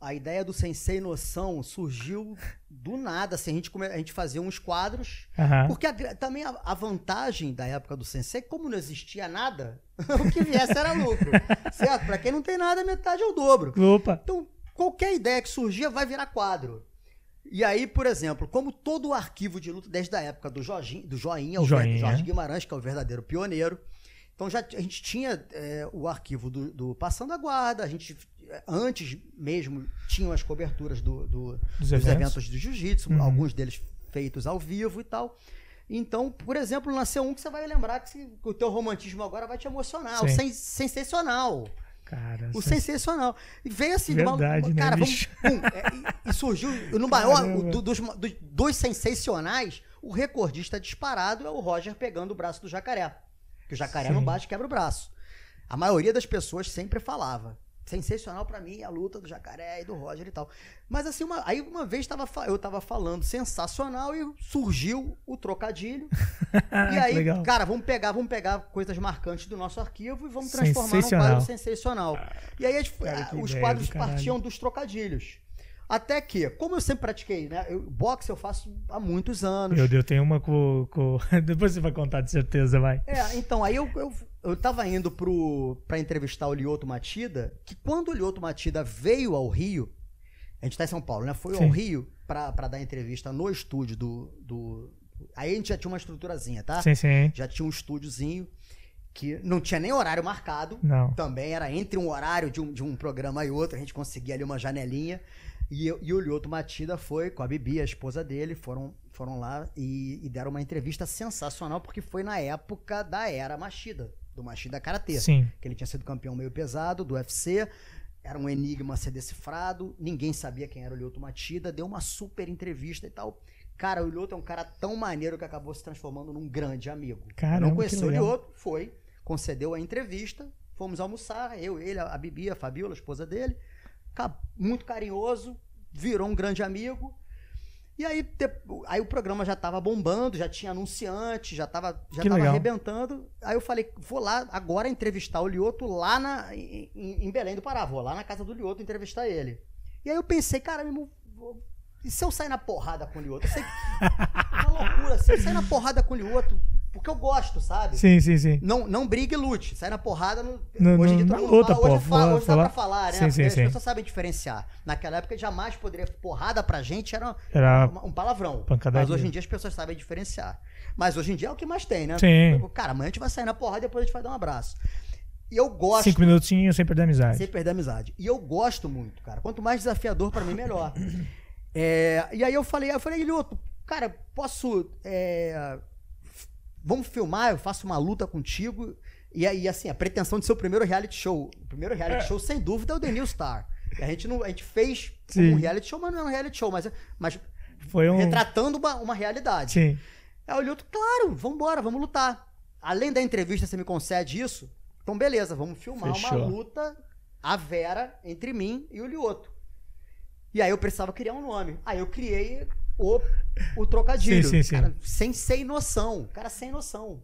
A ideia do Sensei Noção surgiu do nada, assim, a gente, come- a gente fazia uns quadros, Aham. porque a também a, a vantagem da época do Sensei, como não existia nada, o que viesse era lucro, certo? Pra quem não tem nada, metade é o dobro. Opa! Então, qualquer ideia que surgia vai virar quadro. E aí, por exemplo, como todo o arquivo de luta, desde a época do, Jorginho, do Joinha, o Joinha. Jorge Guimarães, que é o verdadeiro pioneiro. Então, já, a gente tinha é, o arquivo do, do Passando a Guarda, a gente, é, antes mesmo, tinham as coberturas do, do- Dos dos eventos. eventos do jiu-jitsu, Uhum. alguns deles feitos ao vivo e tal. Então, por exemplo, nasceu um que você vai lembrar que, o teu romantismo agora vai te emocionar. O Sim. sen- sensacional. Cara, O sen- sensacional. E veio assim, de uma- Verdade, né, cara, vamos, pum, é, e, surgiu no maior do- dos, dos, dos sensacionais, o recordista disparado é o Roger pegando o braço do jacaré. Que o jacaré Sim. não bate, quebra o braço. A maioria das pessoas sempre falava. Sensacional pra mim a luta do jacaré e do Roger e tal. Mas assim, uma- aí uma vez tava, eu tava falando sensacional e surgiu o trocadilho. e aí, Legal. cara, vamos pegar, vamos pegar coisas marcantes do nosso arquivo e vamos transformar num quadro sensacional. E aí as- Cara, que os ideia quadros partiam dos trocadilhos. Até que, como eu sempre pratiquei, né? Eu, boxe eu faço há muitos anos. Meu Deus, tem uma com. com- Depois você vai contar de certeza, vai. É, então, aí eu, eu, eu tava indo pro, pra entrevistar o Lioto Matida, que quando o Lioto Matida veio ao Rio, a gente tá em São Paulo, né? Foi Sim. ao Rio pra, pra dar entrevista no estúdio do, do. Aí a gente já tinha uma estruturazinha, tá? Sim, sim. Já tinha um estúdiozinho que não tinha nem horário marcado. Não. Também era entre um horário de um, de um programa e outro, a gente conseguia ali uma janelinha. E, eu- e o Lioto Matida foi com a Bibi, a esposa dele, foram, foram lá e, e deram uma entrevista sensacional, porque foi na época da era Machida, do Machida Karatê. Sim. Que ele tinha sido campeão meio pesado do UFC, era um enigma a ser decifrado, ninguém sabia quem era o Lioto Matida, deu uma super entrevista e tal. Cara, o Lioto é um cara tão maneiro que acabou se transformando num grande amigo. Caramba, não conheceu o. Lioto, foi, concedeu a entrevista, fomos almoçar, eu, ele, a Bibi, a Fabiola, a esposa dele, muito carinhoso, virou um grande amigo. E aí, te- aí o programa já tava bombando, já tinha anunciante, já tava, já Que tava legal. arrebentando. Aí eu falei, vou lá agora entrevistar o Lioto lá na, em, em- Belém do Pará, vou lá na casa do Lioto entrevistar ele. E aí eu pensei, cara, meu e se eu sair na porrada com o Lioto? Eu sei uma loucura, se eu sair na porrada com o Lioto, porque eu gosto, sabe? Sim, sim, sim. Não, não brigue e lute. Sai na porrada. No- hoje em no- dia na todo mundo luta, fala, hoje, pô. é fa- Vou hoje dá falar- pra falar, né? Sim, sim, as sim. pessoas sabem diferenciar. Naquela época jamais poderia. Porrada pra gente era, Era um palavrão. pancadaria. Mas hoje em dia as pessoas sabem diferenciar. Mas hoje em dia é o que mais tem, né? Sim. Cara, amanhã a gente vai sair na porrada e depois a gente vai dar um abraço. E eu gosto. cinco minutinhos sem perder a amizade. Sem perder a amizade. E eu gosto muito, cara. Quanto mais desafiador pra mim, melhor. É, e aí eu falei, eu falei, Lioto, cara, posso. é, vamos filmar, eu faço uma luta contigo. E aí, assim, a pretensão de ser o primeiro reality show. O primeiro reality show, sem dúvida, é o The New Star. A gente não. A gente fez Sim. um reality show, mas não é um reality show, mas, mas Foi um. retratando uma, uma realidade. Sim. Aí o Lioto, claro, vambora, vamos lutar. Além da entrevista, você me concede isso? Então, beleza, vamos filmar Fechou. uma luta a Vera entre mim e o Lioto. E aí eu precisava criar um nome. Aí eu criei o, o trocadilho. Sim, sim, sim. Cara, sem sem noção. Cara, sem noção.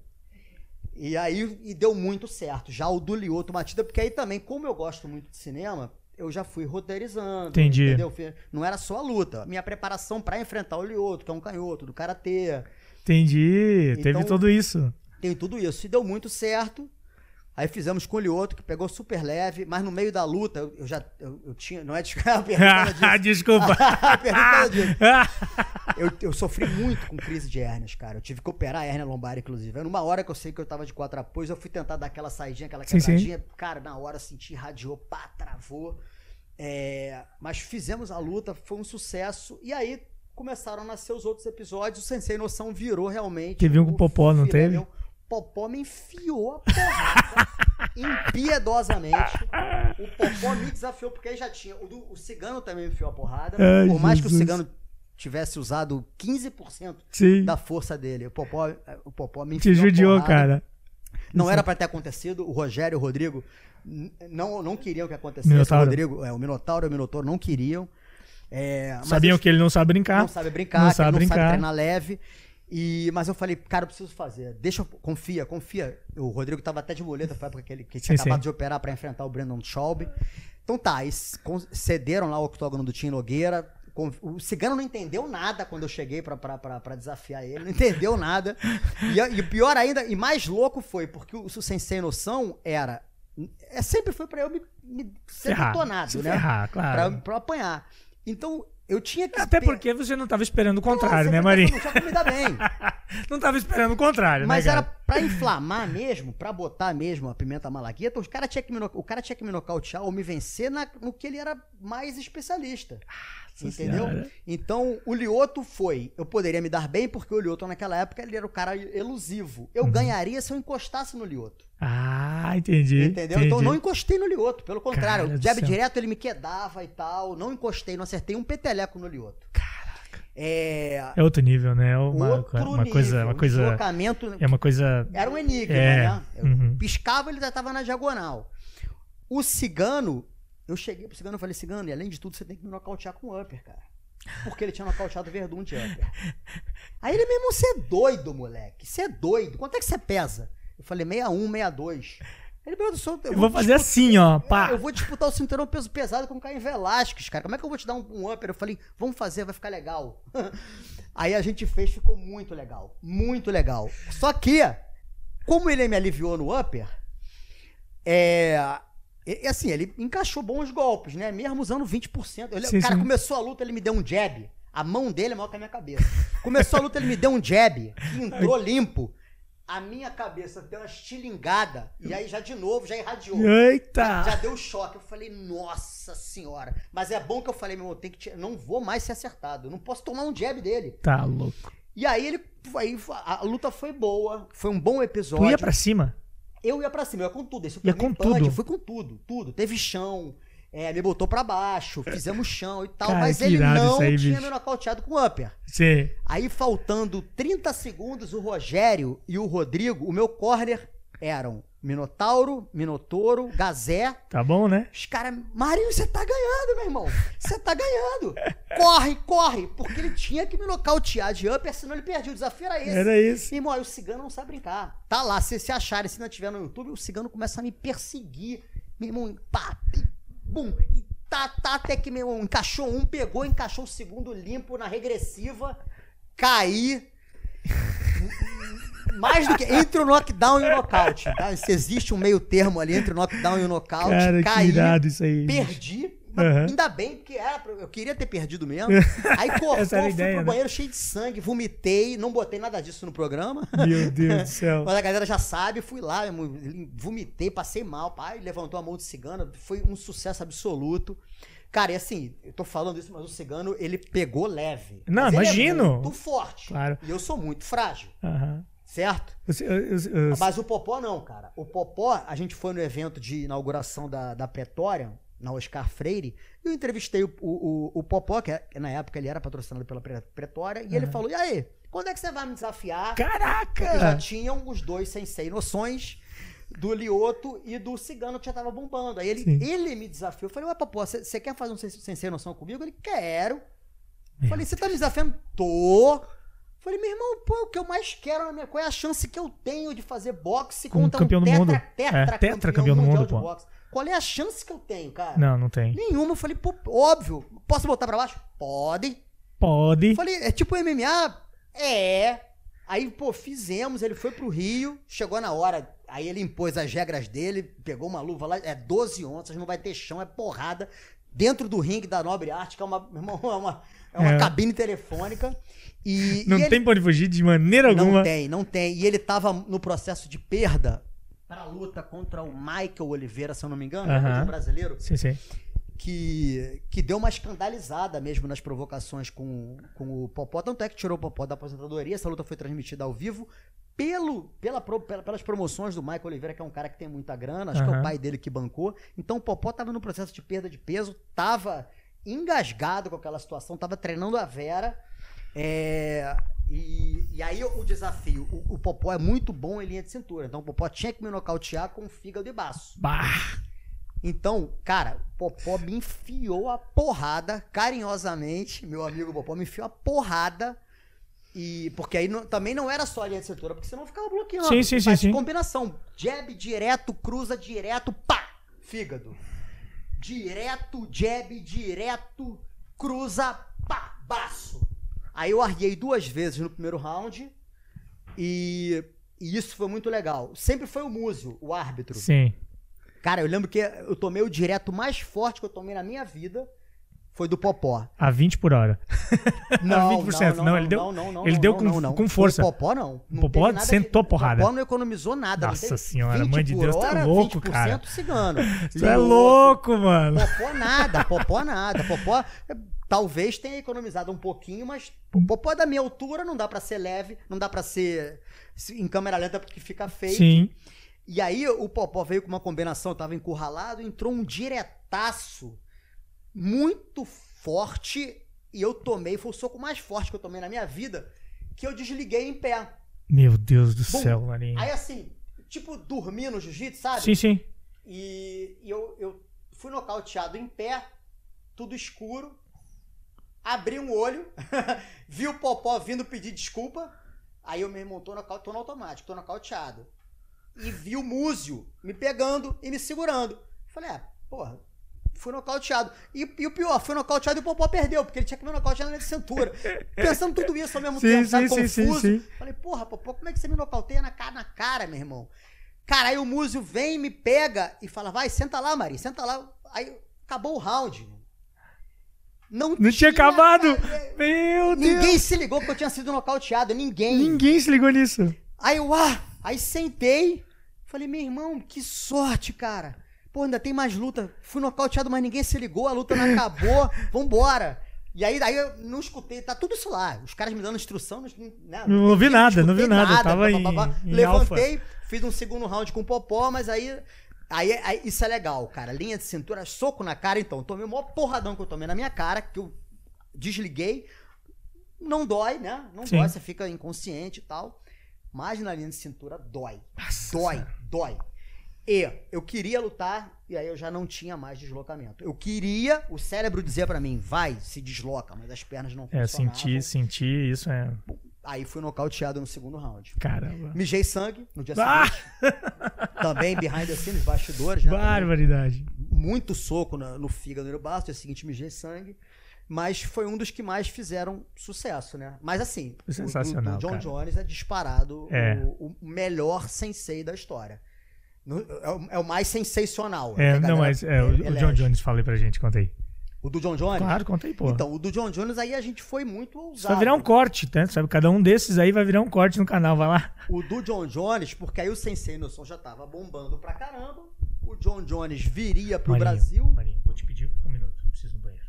E aí e deu muito certo. Já o do Lioto Matida, porque aí também, como eu gosto muito de cinema, eu já fui roteirizando. Entendi. Entendeu? Não era só a luta. Minha preparação pra enfrentar o Lioto, que é um canhoto do karatê. Entendi. Teve Então- tudo isso. Tem tudo isso. E deu muito certo. Aí fizemos com o Lioto, que pegou super leve, mas no meio da luta, eu, eu já. Eu, eu tinha. Não é disso. Desculpa. Pergunta disso. Eu, eu sofri muito com crise de hérnias, cara. Eu tive que operar a hérnia lombar, inclusive. Aí, numa hora que eu sei que eu tava de quatro apoios, eu fui tentar dar aquela saidinha, aquela Sim, sim. quebradinha. Cara, na hora senti, radiou, pá, travou. É, mas fizemos a luta, foi um sucesso. E aí começaram a nascer os outros episódios. O Sensei Noção virou realmente. Teve um com Popó, não teve? meu. Popó me enfiou a porrada impiedosamente. O Popó me desafiou, porque aí já tinha. O, do- o Cigano também me enfiou a porrada. Ai, Por mais que o Jesus. Cigano tivesse usado 15% Sim. da força dele, o Popó, o Popó me Te enfiou a judiou, cara. Não era pra ter acontecido. O Rogério e o Rodrigo não, não queriam que acontecesse. Minotauro. O Rodrigo, é, o Minotauro e o Minotauro não queriam. É, Sabiam eles que ele não sabe brincar. não sabe brincar, Não sabe ele não sabe brincar. treinar leve. E, mas eu falei, cara, eu preciso fazer. Deixa, eu- confia, confia. O Rodrigo tava até de muleta, foi a época que ele que tinha Sim, acabado sim. de operar pra enfrentar o Brandon Schaub. Então tá, con- cederam lá o octógono do Tim Nogueira. O Cigano não entendeu nada quando eu cheguei pra, pra, pra, pra desafiar ele, não entendeu nada. E, e o pior ainda, e mais louco foi, porque o, o Sensei Noção era. É, sempre foi pra eu me, me ser detonado, né? ferrar, Pra, claro. pra eu apanhar. Então, eu tinha que. Até esper- porque você não tava esperando o contrário, Nossa, né, Marinho? Não tinha bem. Não tava esperando o contrário, Mas né, era pra inflamar mesmo, pra botar mesmo a pimenta malagueta, os cara tinha que me no- o cara tinha que me nocautear ou me vencer na- no que ele era mais especialista. entendeu? Senhora. Então, o Lioto foi. Eu poderia me dar bem, porque o Lioto naquela época ele era o cara elusivo. Eu Uhum. ganharia se eu encostasse no Lioto. Ah, entendi. Entendeu? Então entendi. não encostei no Lioto, pelo contrário. Cara o jab direto ele me quedava e tal. Não encostei, não acertei um peteleco no Lioto. Caraca. É. É outro nível, né? É Uma, outro uma nível, coisa, uma um coisa, deslocamento é uma coisa. era um enigma, É, né? Eu uhum. piscava, ele já tava na diagonal. O cigano, eu cheguei pro cigano e falei, cigano, e além de tudo, você tem que me nocautear com upper, cara. Porque ele tinha nocauteado o Verdun de upper. Aí ele, meu irmão, você é doido, moleque. Você é doido. Quanto é que você pesa? Eu falei, 61, 62. Ele, meu Deus, eu, Eu vou fazer assim, ó, pá. eu vou disputar o cinturão peso pesado com o Caio Velasquez, cara. Como é que eu vou te dar um, um upper? Eu falei, vamos fazer, vai ficar legal. Aí a gente fez, ficou muito legal. Muito legal. Só que, como ele me aliviou no upper, é. e- assim, ele encaixou bons golpes, né? Mesmo usando 20%. Ele, Sim, o cara sim. começou a luta, ele me deu um jab. A mão dele é maior que a minha cabeça. Começou a luta, ele me deu um jab, entrou limpo. A minha cabeça deu uma estilingada. E aí já de novo, já irradiou. Eita! Já deu choque. Eu falei, nossa senhora. Mas é bom que eu falei, meu, irmão, tem que te- não vou mais ser acertado. Eu não posso tomar um jab dele. Tá louco. E aí ele. Aí a luta foi boa. Foi um bom Tu episódio. ia pra cima? Eu ia pra cima, eu ia com tudo. Esse Ia com tudo? Fui com tudo, tudo. Teve chão. É, me botou pra baixo, fizemos chão e tal, Cara, mas ele não aí, tinha bicho. me nocauteado com upper. Sim. Aí, faltando 30 segundos, o Rogério e o Rodrigo, o meu corner eram Minotauro, Minotouro, Gazé. Tá bom, né? Os caras, Marinho, você tá ganhando, meu irmão. Você tá ganhando. Corre, corre. Porque ele tinha que me nocautear de upper, senão ele perdia. O desafio era esse. Era isso. Irmão, aí o cigano não sabe brincar. Tá lá, se se acharem, se não tiver no YouTube, o cigano começa a me perseguir. Meu irmão, pá, bum, e tá, tá, até que meu encaixou um, pegou, encaixou o segundo limpo na regressiva, caí. Mais do que entre o knockdown e o nocaute. Tá? Se existe um meio termo ali entre o knockdown e o nocaute, Cara, que caí, irado isso aí. perdi. Aham. Ainda bem, porque era, eu queria ter perdido mesmo. Aí cortou, fui ideia, pro né? banheiro cheio de sangue, vomitei, não botei nada disso no programa. Meu Deus do céu. Mas a galera já sabe, fui lá, vomitei, passei mal, pai, levantou a mão de cigano, foi um sucesso absoluto. Cara, e assim, eu tô falando isso, mas o cigano, ele pegou leve. Não, Mas ele imagino. É muito forte. Claro. E eu sou muito frágil, Aham. certo? Eu- eu- eu- Mas o Popó não, cara. O Popó, a gente foi no evento de inauguração da, da Pretória, na Oscar Freire, eu entrevistei o, o, o Popó, que é- que na época ele era patrocinado pela Pre- Pretória, e ele falou: e aí, quando é que você vai me desafiar? Porque já Caraca! tinham os dois sensei noções do Lioto e do Cigano que já tava bombando. Aí ele, Sim. ele me desafiou. Eu falei, ué, Popó, você quer fazer um sem, sem ser noção comigo? Ele, quero. Meu falei, você tá me desafiando? Tô. Falei, meu irmão, pô, o que eu mais quero na minha. Qual é a chance que eu tenho de fazer boxe Com contra campeão um do tetra, mundo. tetra, É, tetra campeão do mundial mundo, pô. boxe? Qual é a chance que eu tenho, cara? Não, não tem. Nenhuma. Eu falei, pô, óbvio. Posso botar pra baixo? Pode. Pode. Falei, é tipo MMA? É. Aí, pô, fizemos, ele foi pro Rio, chegou na hora, aí ele impôs as regras dele, pegou uma luva lá, é 12 onças, não vai ter chão, é porrada, dentro do ringue da Nobre Arte, que é uma, irmão, é uma, é uma É. cabine telefônica. E, Não e ele- tem pra onde fugir de maneira alguma. Não tem, não tem. E ele tava no processo de perda pra luta contra o Michael Oliveira, se eu não me engano, um brasileiro Sim, sim. que, que deu uma escandalizada mesmo nas provocações com, com o Popó. Tanto é que tirou o Popó da aposentadoria. Essa luta foi transmitida ao vivo pelo, pela, pela- pelas promoções do Michael Oliveira, que é um cara que tem muita grana. Acho que é o pai dele que bancou. Então o Popó tava no processo de perda de peso, tava engasgado com aquela situação, tava treinando a Vera. É, e, e aí o desafio, o, o Popó é muito bom em linha de cintura. Então o Popó tinha que me nocautear com fígado e baço. Bah. Então, cara, o Popó me enfiou a porrada, carinhosamente, meu amigo Popó me enfiou a porrada. E porque aí não- também não era só a linha de cintura, porque senão ficava bloqueando. Sim, sim, sim, sim. combinação. Jab direto, cruza direto, pá! Fígado. Direto, jab, direto, cruza, pá! Baço. Aí eu arguei duas vezes no primeiro round. E, e isso foi muito legal. Sempre foi o Múzio, o árbitro. Sim. Cara, eu lembro que eu tomei o direto mais forte que eu tomei na minha vida. Foi do Popó. A 20 por hora. Não, 20%. não, Não, ele deu- não, não, não, ele não, deu não, com- não, não. com força. O Popó não. Não Popó sentou de- porrada. O Popó não economizou nada. não Nossa senhora, 20 mãe de Deus, tá hora, louco, 20% cara. cigano. Tu é louco, mano. Popó nada, Popó nada. Popó talvez tenha economizado um pouquinho, mas o Popó é da minha altura, não dá pra ser leve, não dá pra ser se- em câmera lenta porque fica feio. Sim. E aí o Popó veio com uma combinação, tava encurralado, entrou um diretaço muito forte e eu tomei, foi o soco mais forte que eu tomei na minha vida, que eu desliguei em pé. Meu Deus do céu, Marinho. Aí assim, tipo dormir no jiu-jitsu, sabe? Sim, sim. E, e eu, eu fui nocauteado em pé, tudo escuro, abri um olho, vi o Popó vindo pedir desculpa, aí eu, meu irmão, tô, nocaute, tô no automático, tô nocauteado. E vi o Múzio me pegando e me segurando. Falei, é, porra, fui nocauteado. E, e o pior, fui nocauteado e o Popó perdeu, porque ele tinha que me nocautear na cintura. Pensando tudo isso ao mesmo Sim, tempo, sim, sim, confuso. sim. Falei, porra, Popó, como é que você me nocauteia na cara, na cara, meu irmão? Cara, aí o Múzio vem, me pega e fala, vai, senta lá, Mari, senta lá. Aí acabou o round. Não, Não tinha acabado. cara, Meu Deus. Ninguém se ligou que eu tinha sido nocauteado, ninguém. Ninguém se ligou nisso. Aí eu, ah, aí sentei, falei, meu irmão, que sorte, cara. Pô, ainda tem mais luta. Fui nocauteado, mas ninguém se ligou, a luta não acabou, vambora. E aí, daí eu não escutei, tá tudo isso lá. Os caras me dando instrução, não, né, Não entendi, nada, não vi escutei nada, tava blá, em- blá, blá, em Levantei, fiz um segundo round com o Popó, mas aí, aí, aí isso é legal, cara. Linha de cintura, soco na cara, então. Tomei o maior porradão que eu tomei na minha cara, que eu desliguei. Não dói, né? Não Sim. dói, você fica inconsciente e tal. Mas na linha de cintura dói. dói, dói. E eu queria lutar e aí eu já não tinha mais deslocamento. Eu queria, o cérebro dizia pra mim, vai, se desloca, mas as pernas não É, funcionavam. sentir, sentir, isso é. Aí fui nocauteado no segundo round. Caramba. Mijei sangue no dia Ah! seguinte. Também behind the scenes, bastidores, né? Barbaridade. muito soco na- no fígado e no baço, no dia seguinte mijei sangue. Mas foi um dos que mais fizeram sucesso, né? Mas assim, o Sensacional, do John cara. Jones é disparado É. O, o melhor sensei da história. No- é, o, é o mais sensacional. É, A não, mas é, o, o John. Jones, falei pra gente, contei. O do John Jones? Claro, contei, pô. Então, o do John Jones aí a gente foi muito Isso ousado. vai virar um corte, né? Sabe, cada um desses aí vai virar um corte no canal, vai lá. O do John Jones, porque aí o Sensei Nelson já tava bombando pra caramba. O John Jones viria pro Marinho, Brasil. Marinho, vou te pedir um minuto, preciso no banheiro.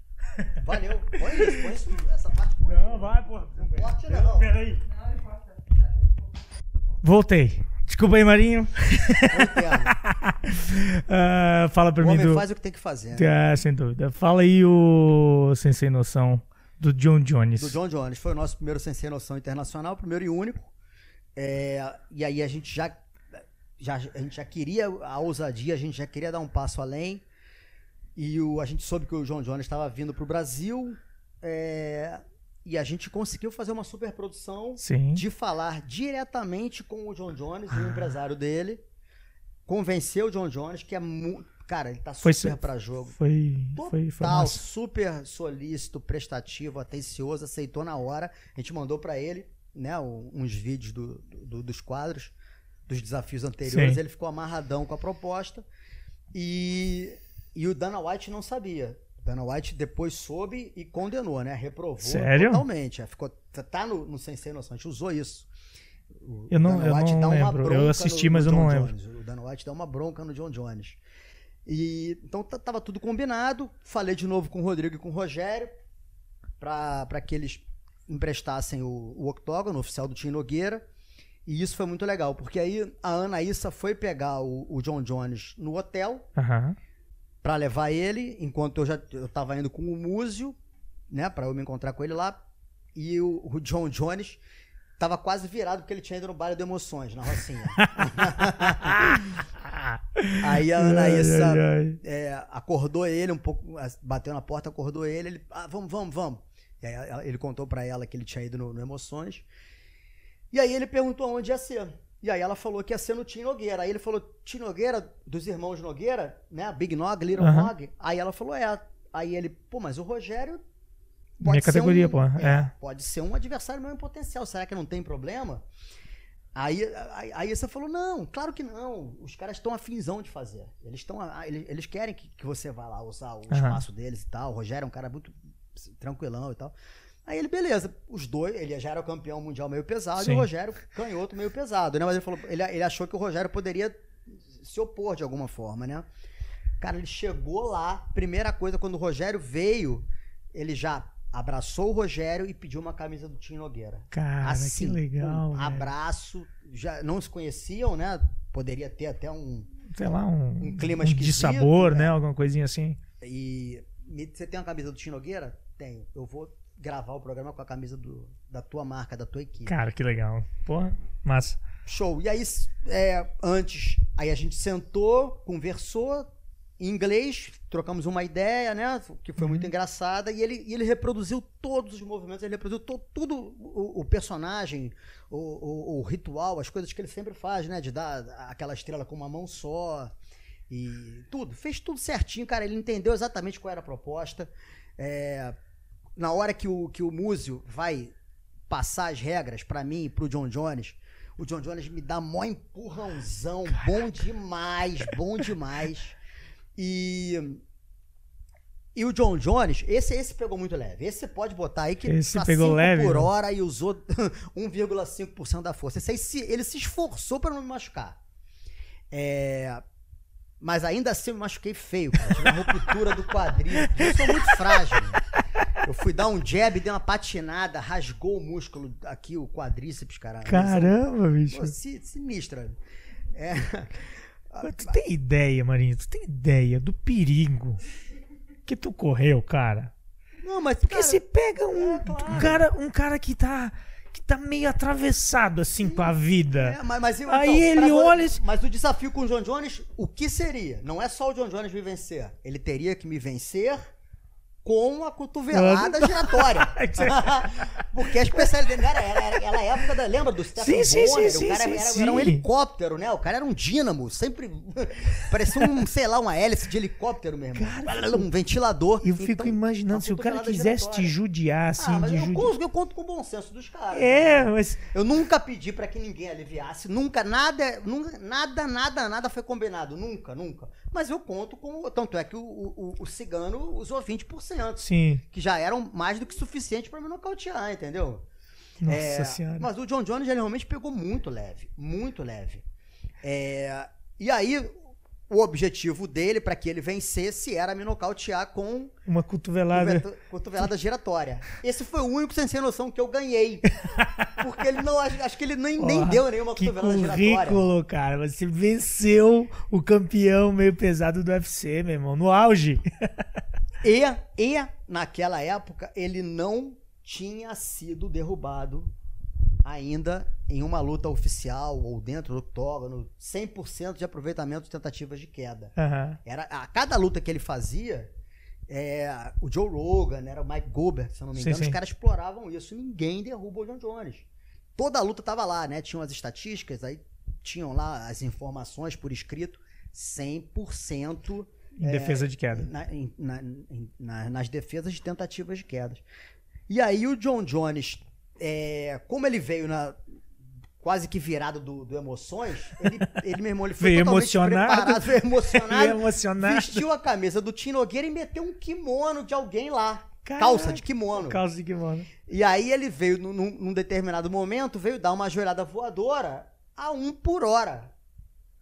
Valeu. Põe isso, põe isso, essa parte põe. vai, pô. Não corte não. Peraí. Voltei. Desculpa aí, Marinho. Ah, fala pra O mim homem do. faz o que tem que fazer. né? Ah, sem dúvida. Fala aí o Sensei Noção do John Jones. Do John Jones. Foi o nosso primeiro Sensei Noção Internacional, primeiro e único. É, e aí a gente já já, a gente já queria a ousadia, a gente já queria dar um passo além. E o, a gente soube que o John Jones estava vindo para o Brasil. é, e a gente conseguiu fazer uma super produção Sim. de falar diretamente com o John Jones, Ah. o empresário dele. Convencer o John Jones, que é muito. Cara, ele tá Foi super su- para jogo. Foi, foi, foi Total, massa. super solícito, prestativo, atencioso, aceitou na hora. A gente mandou pra ele, né, uns vídeos do- do- dos quadros, dos desafios anteriores. Sim. Ele ficou amarradão com a proposta. E, e o Dana White não sabia. O Dana White depois soube e condenou, né? Reprovou Sério? totalmente. É, Ficou, tá no, no Sem Ser Noção. A gente usou isso. O Eu não- Dana eu White não dá uma lembro. Eu assisti, no- mas no eu não John lembro. Jones. O Dana White dá uma bronca no John Jones. E então tava tudo combinado. Falei de novo com o Rodrigo e com o Rogério para que eles emprestassem o, o octógono oficial do Tim Nogueira. E isso foi muito legal, porque aí a Anaísa foi pegar o, o John Jones no hotel Aham. Para levar ele, enquanto eu já eu tava indo com o Múzio, né, para eu me encontrar com ele lá. E o, o John Jones tava quase virado porque ele tinha ido no baile de emoções na Rocinha. Aí a Anaísa Ai, ai, ai. é, acordou ele um pouco, bateu na porta, acordou ele, ele, ah, vamos, vamos, vamos. E aí ele contou pra ela que ele tinha ido no, no Emoções. E aí ele perguntou onde ia ser. E aí ela falou que ia ser no Tim Nogueira. Aí ele falou, Tim Nogueira, dos irmãos Nogueira, né? Big Nog, Little Aham. Nog. Aí ela falou, é. Aí ele, pô, mas o Rogério. Minha categoria, um, pô, é. Pode ser um adversário meu em potencial. Será que não tem problema? Aí, aí, aí você falou, não, claro que não. Os caras estão afinzão de fazer. Eles estão. Eles, eles querem que, que você vá lá usar o Aham. espaço deles e tal. O Rogério é um cara muito tranquilão e tal. Aí ele, beleza, os dois, ele já era o campeão mundial meio pesado Sim. e o Rogério canhoto meio pesado, né? Mas ele falou, ele, ele achou que o Rogério poderia se opor de alguma forma, né? Cara, ele chegou lá, primeira coisa, quando o Rogério veio, ele já abraçou o Rogério e pediu uma camisa do Tim Nogueira. Cara, assim, que legal. um velho. abraço, já não se conheciam, né? Poderia ter até um. Sei lá, um, um clima de esquisito, sabor, né? né? Alguma coisinha assim. E você tem uma camisa do Tim Nogueira? Tenho. Eu vou gravar o programa com a camisa do- da tua marca, da tua equipe. Cara, que legal. Porra, massa. Show. E aí, é, antes, aí a gente sentou, conversou em inglês, trocamos uma ideia, né? Que foi muito engraçada. E ele, ele reproduziu todos os movimentos, ele reproduziu to- tudo o, o personagem, o, o- o ritual, as coisas que ele sempre faz, né? De dar aquela estrela com uma mão só. E tudo. Fez tudo certinho, cara. Ele entendeu exatamente qual era a proposta. É, na hora que o, que o Múzio vai passar as regras pra mim e pro John Jones, o John Jones me dá mó empurrãozão, bom demais, bom demais. E e o John Jones, esse esse pegou muito leve. Esse você pode botar aí que Esse tá pegou 5 leve, por né? hora e usou 1,5% da força. Esse aí se- ele se esforçou pra não me machucar. É, mas ainda assim eu me machuquei feio, cara. Tive uma ruptura do quadril. Eu sou muito frágil. Eu fui dar um jab, dei uma patinada, rasgou o músculo aqui, o quadríceps, cara. Caramba, bicho. Pô, si- sinistra. É, Mas Tu tem ideia, Marinho? Tu tem ideia do perigo que tu correu, cara? não, mas Porque cara, você pega um, é, claro. um cara, um cara que tá que tá meio atravessado assim com a vida. É, mas, mas eu, Aí então, ele olha Mas o desafio com o John Jones, o que seria? Não é só o John Jones me vencer. Ele teria que me vencer com a cotovelada giratória. Porque a especialidade dele era, era, era a época da. Lembra do Stephen Sim, sim, Bonner? sim, o cara sim, era, sim, era um helicóptero, né? O cara era um dínamo. Sempre. parecia um, sei lá, uma hélice de helicóptero mesmo. Cara, um ventilador. Eu fico Então, imaginando uma se o cara quisesse te giratória. judiar assim, Ah, mas de eu, conto, eu conto com o bom senso dos caras. É, né? mas Eu nunca pedi pra que ninguém aliviasse, nunca, nada, nunca, nada, nada, nada foi combinado, nunca, nunca. Mas eu conto com, tanto é que o, o, o cigano usou 20%, sim. que já eram mais do que suficiente pra me nocautear, entendeu? Nossa É, senhora. Mas o John Jones ele realmente pegou muito leve, muito leve. É, e aí o objetivo dele pra que ele vencesse era me nocautear com Uma cotovelada. Cotovela- Cotovelada giratória. Esse foi o único sem ser noção que eu ganhei. Porque ele não, acho, que ele nem, nem Porra, deu nenhuma Que cotovelada giratória. currículo, cara. Você venceu o campeão meio pesado do UFC, meu irmão. No auge. E, e, naquela época, ele não tinha sido derrubado ainda em uma luta oficial ou dentro do octógono 100% de aproveitamento de tentativas de queda. Aham. Era a cada luta que ele fazia, é, o Joe Rogan, era o Mike Goldberg, se eu não me Sim, engano, sim. os caras exploravam isso. Ninguém derruba o John Jones. Toda a luta tava lá, né? Tinham as estatísticas, aí tinham lá as informações por escrito, 100% Em defesa de queda. na- em- na- em- na- nas defesas de tentativas de quedas. E aí o John Jones, é, como ele veio na quase que virado do, do emoções, ele, ele meu irmão, ele foi Veio totalmente emocionado. preparado, veio emocionado, Veio emocionado. vestiu a camisa do Tim Nogueira e meteu um kimono de alguém lá. Caraca. Calça de kimono. Calça de kimono. E aí ele veio, num, num- determinado momento, veio dar uma joelhada voadora a um por hora.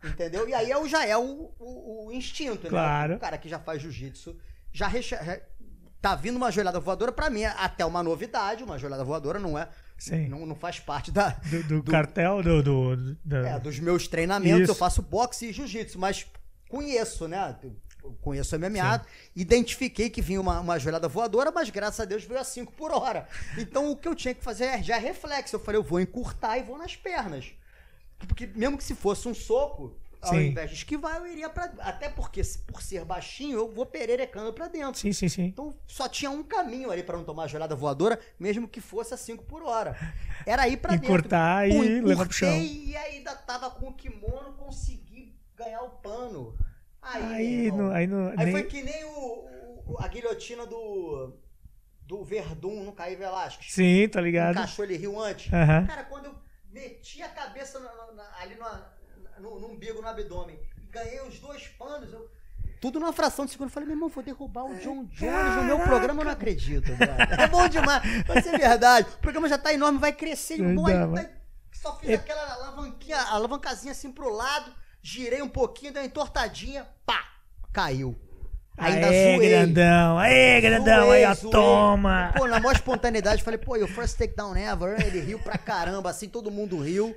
Entendeu? E aí é já é o, o- o instinto, Claro. né? O cara que já faz jiu-jitsu já reche- re- tá vindo uma joelhada voadora, pra mim até uma novidade, uma joelhada voadora não é, Sim. não, não faz parte da, Do, do cartel, do. do, do- do- é, dos meus treinamentos, Isso. eu faço boxe e jiu-jitsu, mas conheço, né? Eu Conheço MMA, identifiquei que vinha uma, uma joelhada voadora, mas graças a Deus veio a 5 por hora. Então o que eu tinha que fazer é já reflexo. Eu falei, eu vou encurtar e vou nas pernas. Porque mesmo que se fosse um soco, ao Sim. invés de esquivar, eu iria pra. Até porque, por ser baixinho, eu vou pererecando pra dentro. Sim, sim, sim. Então só tinha um caminho ali pra não tomar a joelhada voadora, mesmo que fosse a 5 por hora. Era ir pra dentro. Encurtar e levar pro chão. E ainda tava com o kimono, consegui ganhar o pano. Aí, Aí, no, aí, no, aí nem- foi que nem o, o- a guilhotina do do Verdun no Caí Velasquez. Sim, tá ligado? Encaixou ele riu antes. Aham. Cara, quando eu meti a cabeça na- na- na- ali na- no, no umbigo, no abdômen, e ganhei os dois panos, eu... Tudo numa fração de segundo. Eu falei, meu irmão, vou derrubar o John Jones no meu Caraca. programa, eu não acredito. velho. É bom demais. Vai ser verdade. O programa já tá enorme, vai crescer. Bom é vai- só fiz É- aquela alavanquinha, alavancazinha assim pro lado, girei um pouquinho, dei uma entortadinha, pá, caiu. Ainda Aê, zoei. grandão. Aê, grandão. Zoei, aí, ó, zoei. toma. Pô, na maior espontaneidade, falei, pô, e o first takedown ever, ele riu pra caramba, assim, todo mundo riu.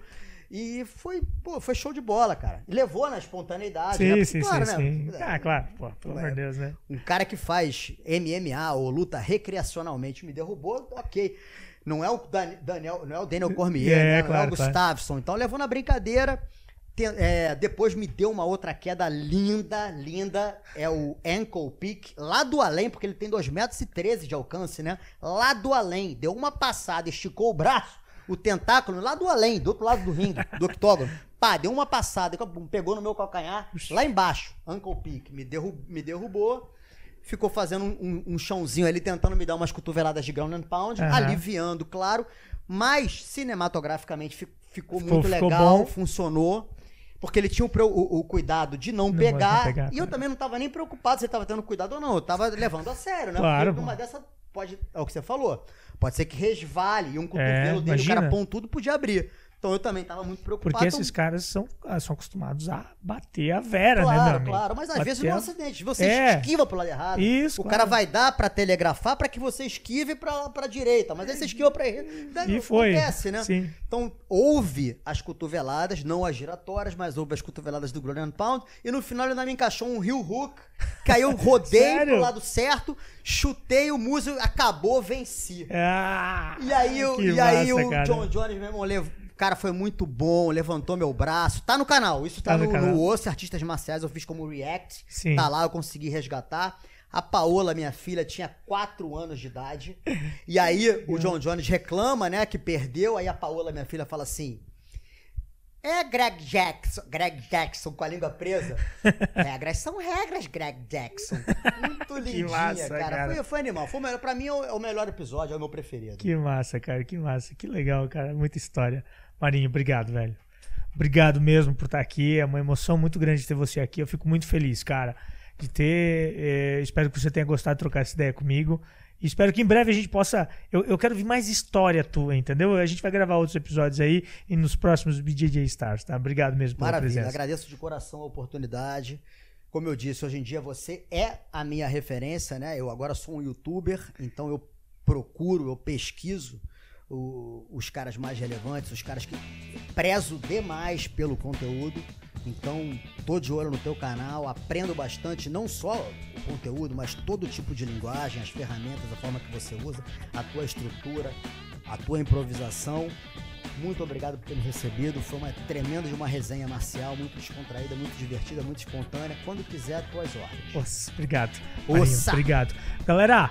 E foi, pô, foi show de bola, cara. E Levou na espontaneidade, Sim, né? Porque, sim, claro, sim, né? sim. Ah, claro. Pô, pelo amor de Deus, né? Um cara que faz MMA ou luta recreacionalmente me derrubou, ok. Não é o Dan- Daniel, não é o Daniel Cormier, É, né? não é claro, o claro. Gustafsson. Então levou na brincadeira. Te- é, depois me deu uma outra queda linda, linda. É o ankle pick, lá do além, porque ele tem 2,13 metros e 13 de alcance, né? Lá do além. Deu uma passada, esticou o braço, o tentáculo, lá do além, do outro lado do ringue, do octógono. Pá, deu uma passada, pegou no meu calcanhar, lá embaixo. Ankle pick, me, me derrubou ficou fazendo um, um- um chãozinho ali, tentando me dar umas cotoveladas de ground and pound, Aham. aliviando, claro. Mas, cinematograficamente, fi- ficou, Ficou- muito ficou legal, bom. funcionou. Porque ele tinha o, o- o cuidado de não, Não pegar, pegar, E eu também não tava nem preocupado se ele tava tendo cuidado ou não. Eu tava levando a sério, né? Claro, numa dessa pode. É o que você falou. Pode ser que resvale e um cotovelo É, dele, o cara pão tudo podia abrir. Então eu também tava muito preocupado. Porque esses caras são, ah, são acostumados a bater a Vera, né, Claro, amigo? claro, mas às Bater vezes não é um acidente. Você É. esquiva pro lado errado. Isso, O claro. cara vai dar pra telegrafar pra que você esquive pra, pra direita, mas aí você esquiva pra direita. E foi. Acontece, né? Sim. Então, houve as cotoveladas, não as giratórias, mas houve as cotoveladas do Ground and Pound. E no final ele ainda me encaixou um heel hook. Que aí eu rodei pro lado certo, chutei o muso, acabou, venci. Ah, E aí, o- que e aí massa, o cara. John Jones, meu irmão, lev- o cara foi muito bom, levantou meu braço. Tá no canal, isso tá, Tá no no, canal. no Osso Artistas Marciais, eu fiz como react. Sim. Tá lá, eu consegui resgatar. A Paola, minha filha, tinha 4 anos de idade. E aí o John Jones reclama, né, que perdeu. Aí a Paola, minha filha, fala assim: É Greg Jackson, Greg Jackson com a língua presa. Regras são regras, Greg Jackson. Muito lindinha, massa, cara. cara. Foi, foi animal. Foi melhor, pra mim é é o melhor episódio, é o meu preferido. Que massa, cara, que massa, que legal, cara, muita história. Marinho, obrigado, velho. Obrigado mesmo por estar aqui, é uma emoção muito grande ter você aqui. Eu fico muito feliz, cara, de ter. eh, espero que você tenha gostado de trocar essa ideia comigo. E espero que em breve a gente possa. Eu, eu quero ver mais história tua, entendeu? A gente vai gravar outros episódios aí e nos próximos BJJ Stars, tá? Obrigado mesmo pela Maravilha, presença. agradeço de coração a oportunidade. Como eu disse, hoje em dia você é a minha referência, né? Eu agora sou um youtuber, então eu procuro, eu pesquiso o- os caras mais relevantes, os caras que prezo demais pelo conteúdo. Então, tô de olho no teu canal, aprendo bastante, não só o conteúdo, mas todo tipo de linguagem, as ferramentas, a forma que você usa, a tua estrutura, a tua improvisação. muito obrigado por ter me recebido. Foi uma tremenda de uma resenha marcial, muito descontraída, muito divertida, muito espontânea. Quando quiser, tuas ordens. Obrigado. Ossa. obrigado. Galera,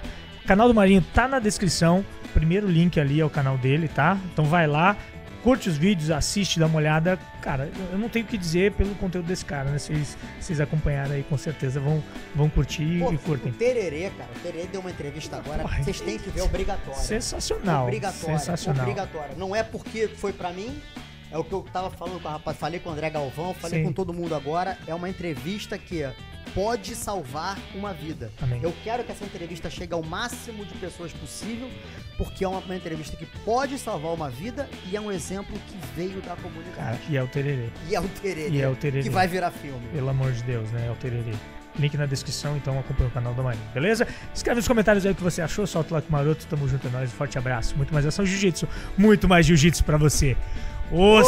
canal do Marinho tá na descrição. Primeiro link ali é o canal dele, tá? Então vai lá, curte os vídeos, assiste, dá uma olhada. Cara, eu não tenho o que dizer pelo conteúdo desse cara, né? Vocês, vocês acompanharam aí, com certeza vão, vão curtir Pô, e curtem. O Tererê, cara, o Tererê deu uma entrevista agora. Porra, Vocês têm que ver, obrigatório. Sensacional. Obrigatória, Sensacional. obrigatória. Não é porque foi pra mim, é o que eu tava falando com a rapaz, falei com o André Galvão, falei Sim. com todo mundo agora, é uma entrevista que pode salvar uma vida. Amém. Eu quero que essa entrevista chegue ao máximo de pessoas possível, porque é uma, uma entrevista que pode salvar uma vida e é um exemplo que veio da Cara, comunidade. e é o Tererê. E é o Tererê, E é o Tererê. que vai virar filme. Pelo amor de Deus, né? É o Tererê. Link na descrição, então acompanha o canal do Marinho, beleza? Escreve nos comentários aí o que você achou, solta o Maroto, tamo junto, é nóis, forte abraço. Muito mais ação jiu-jitsu, muito mais jiu-jitsu pra você. Os...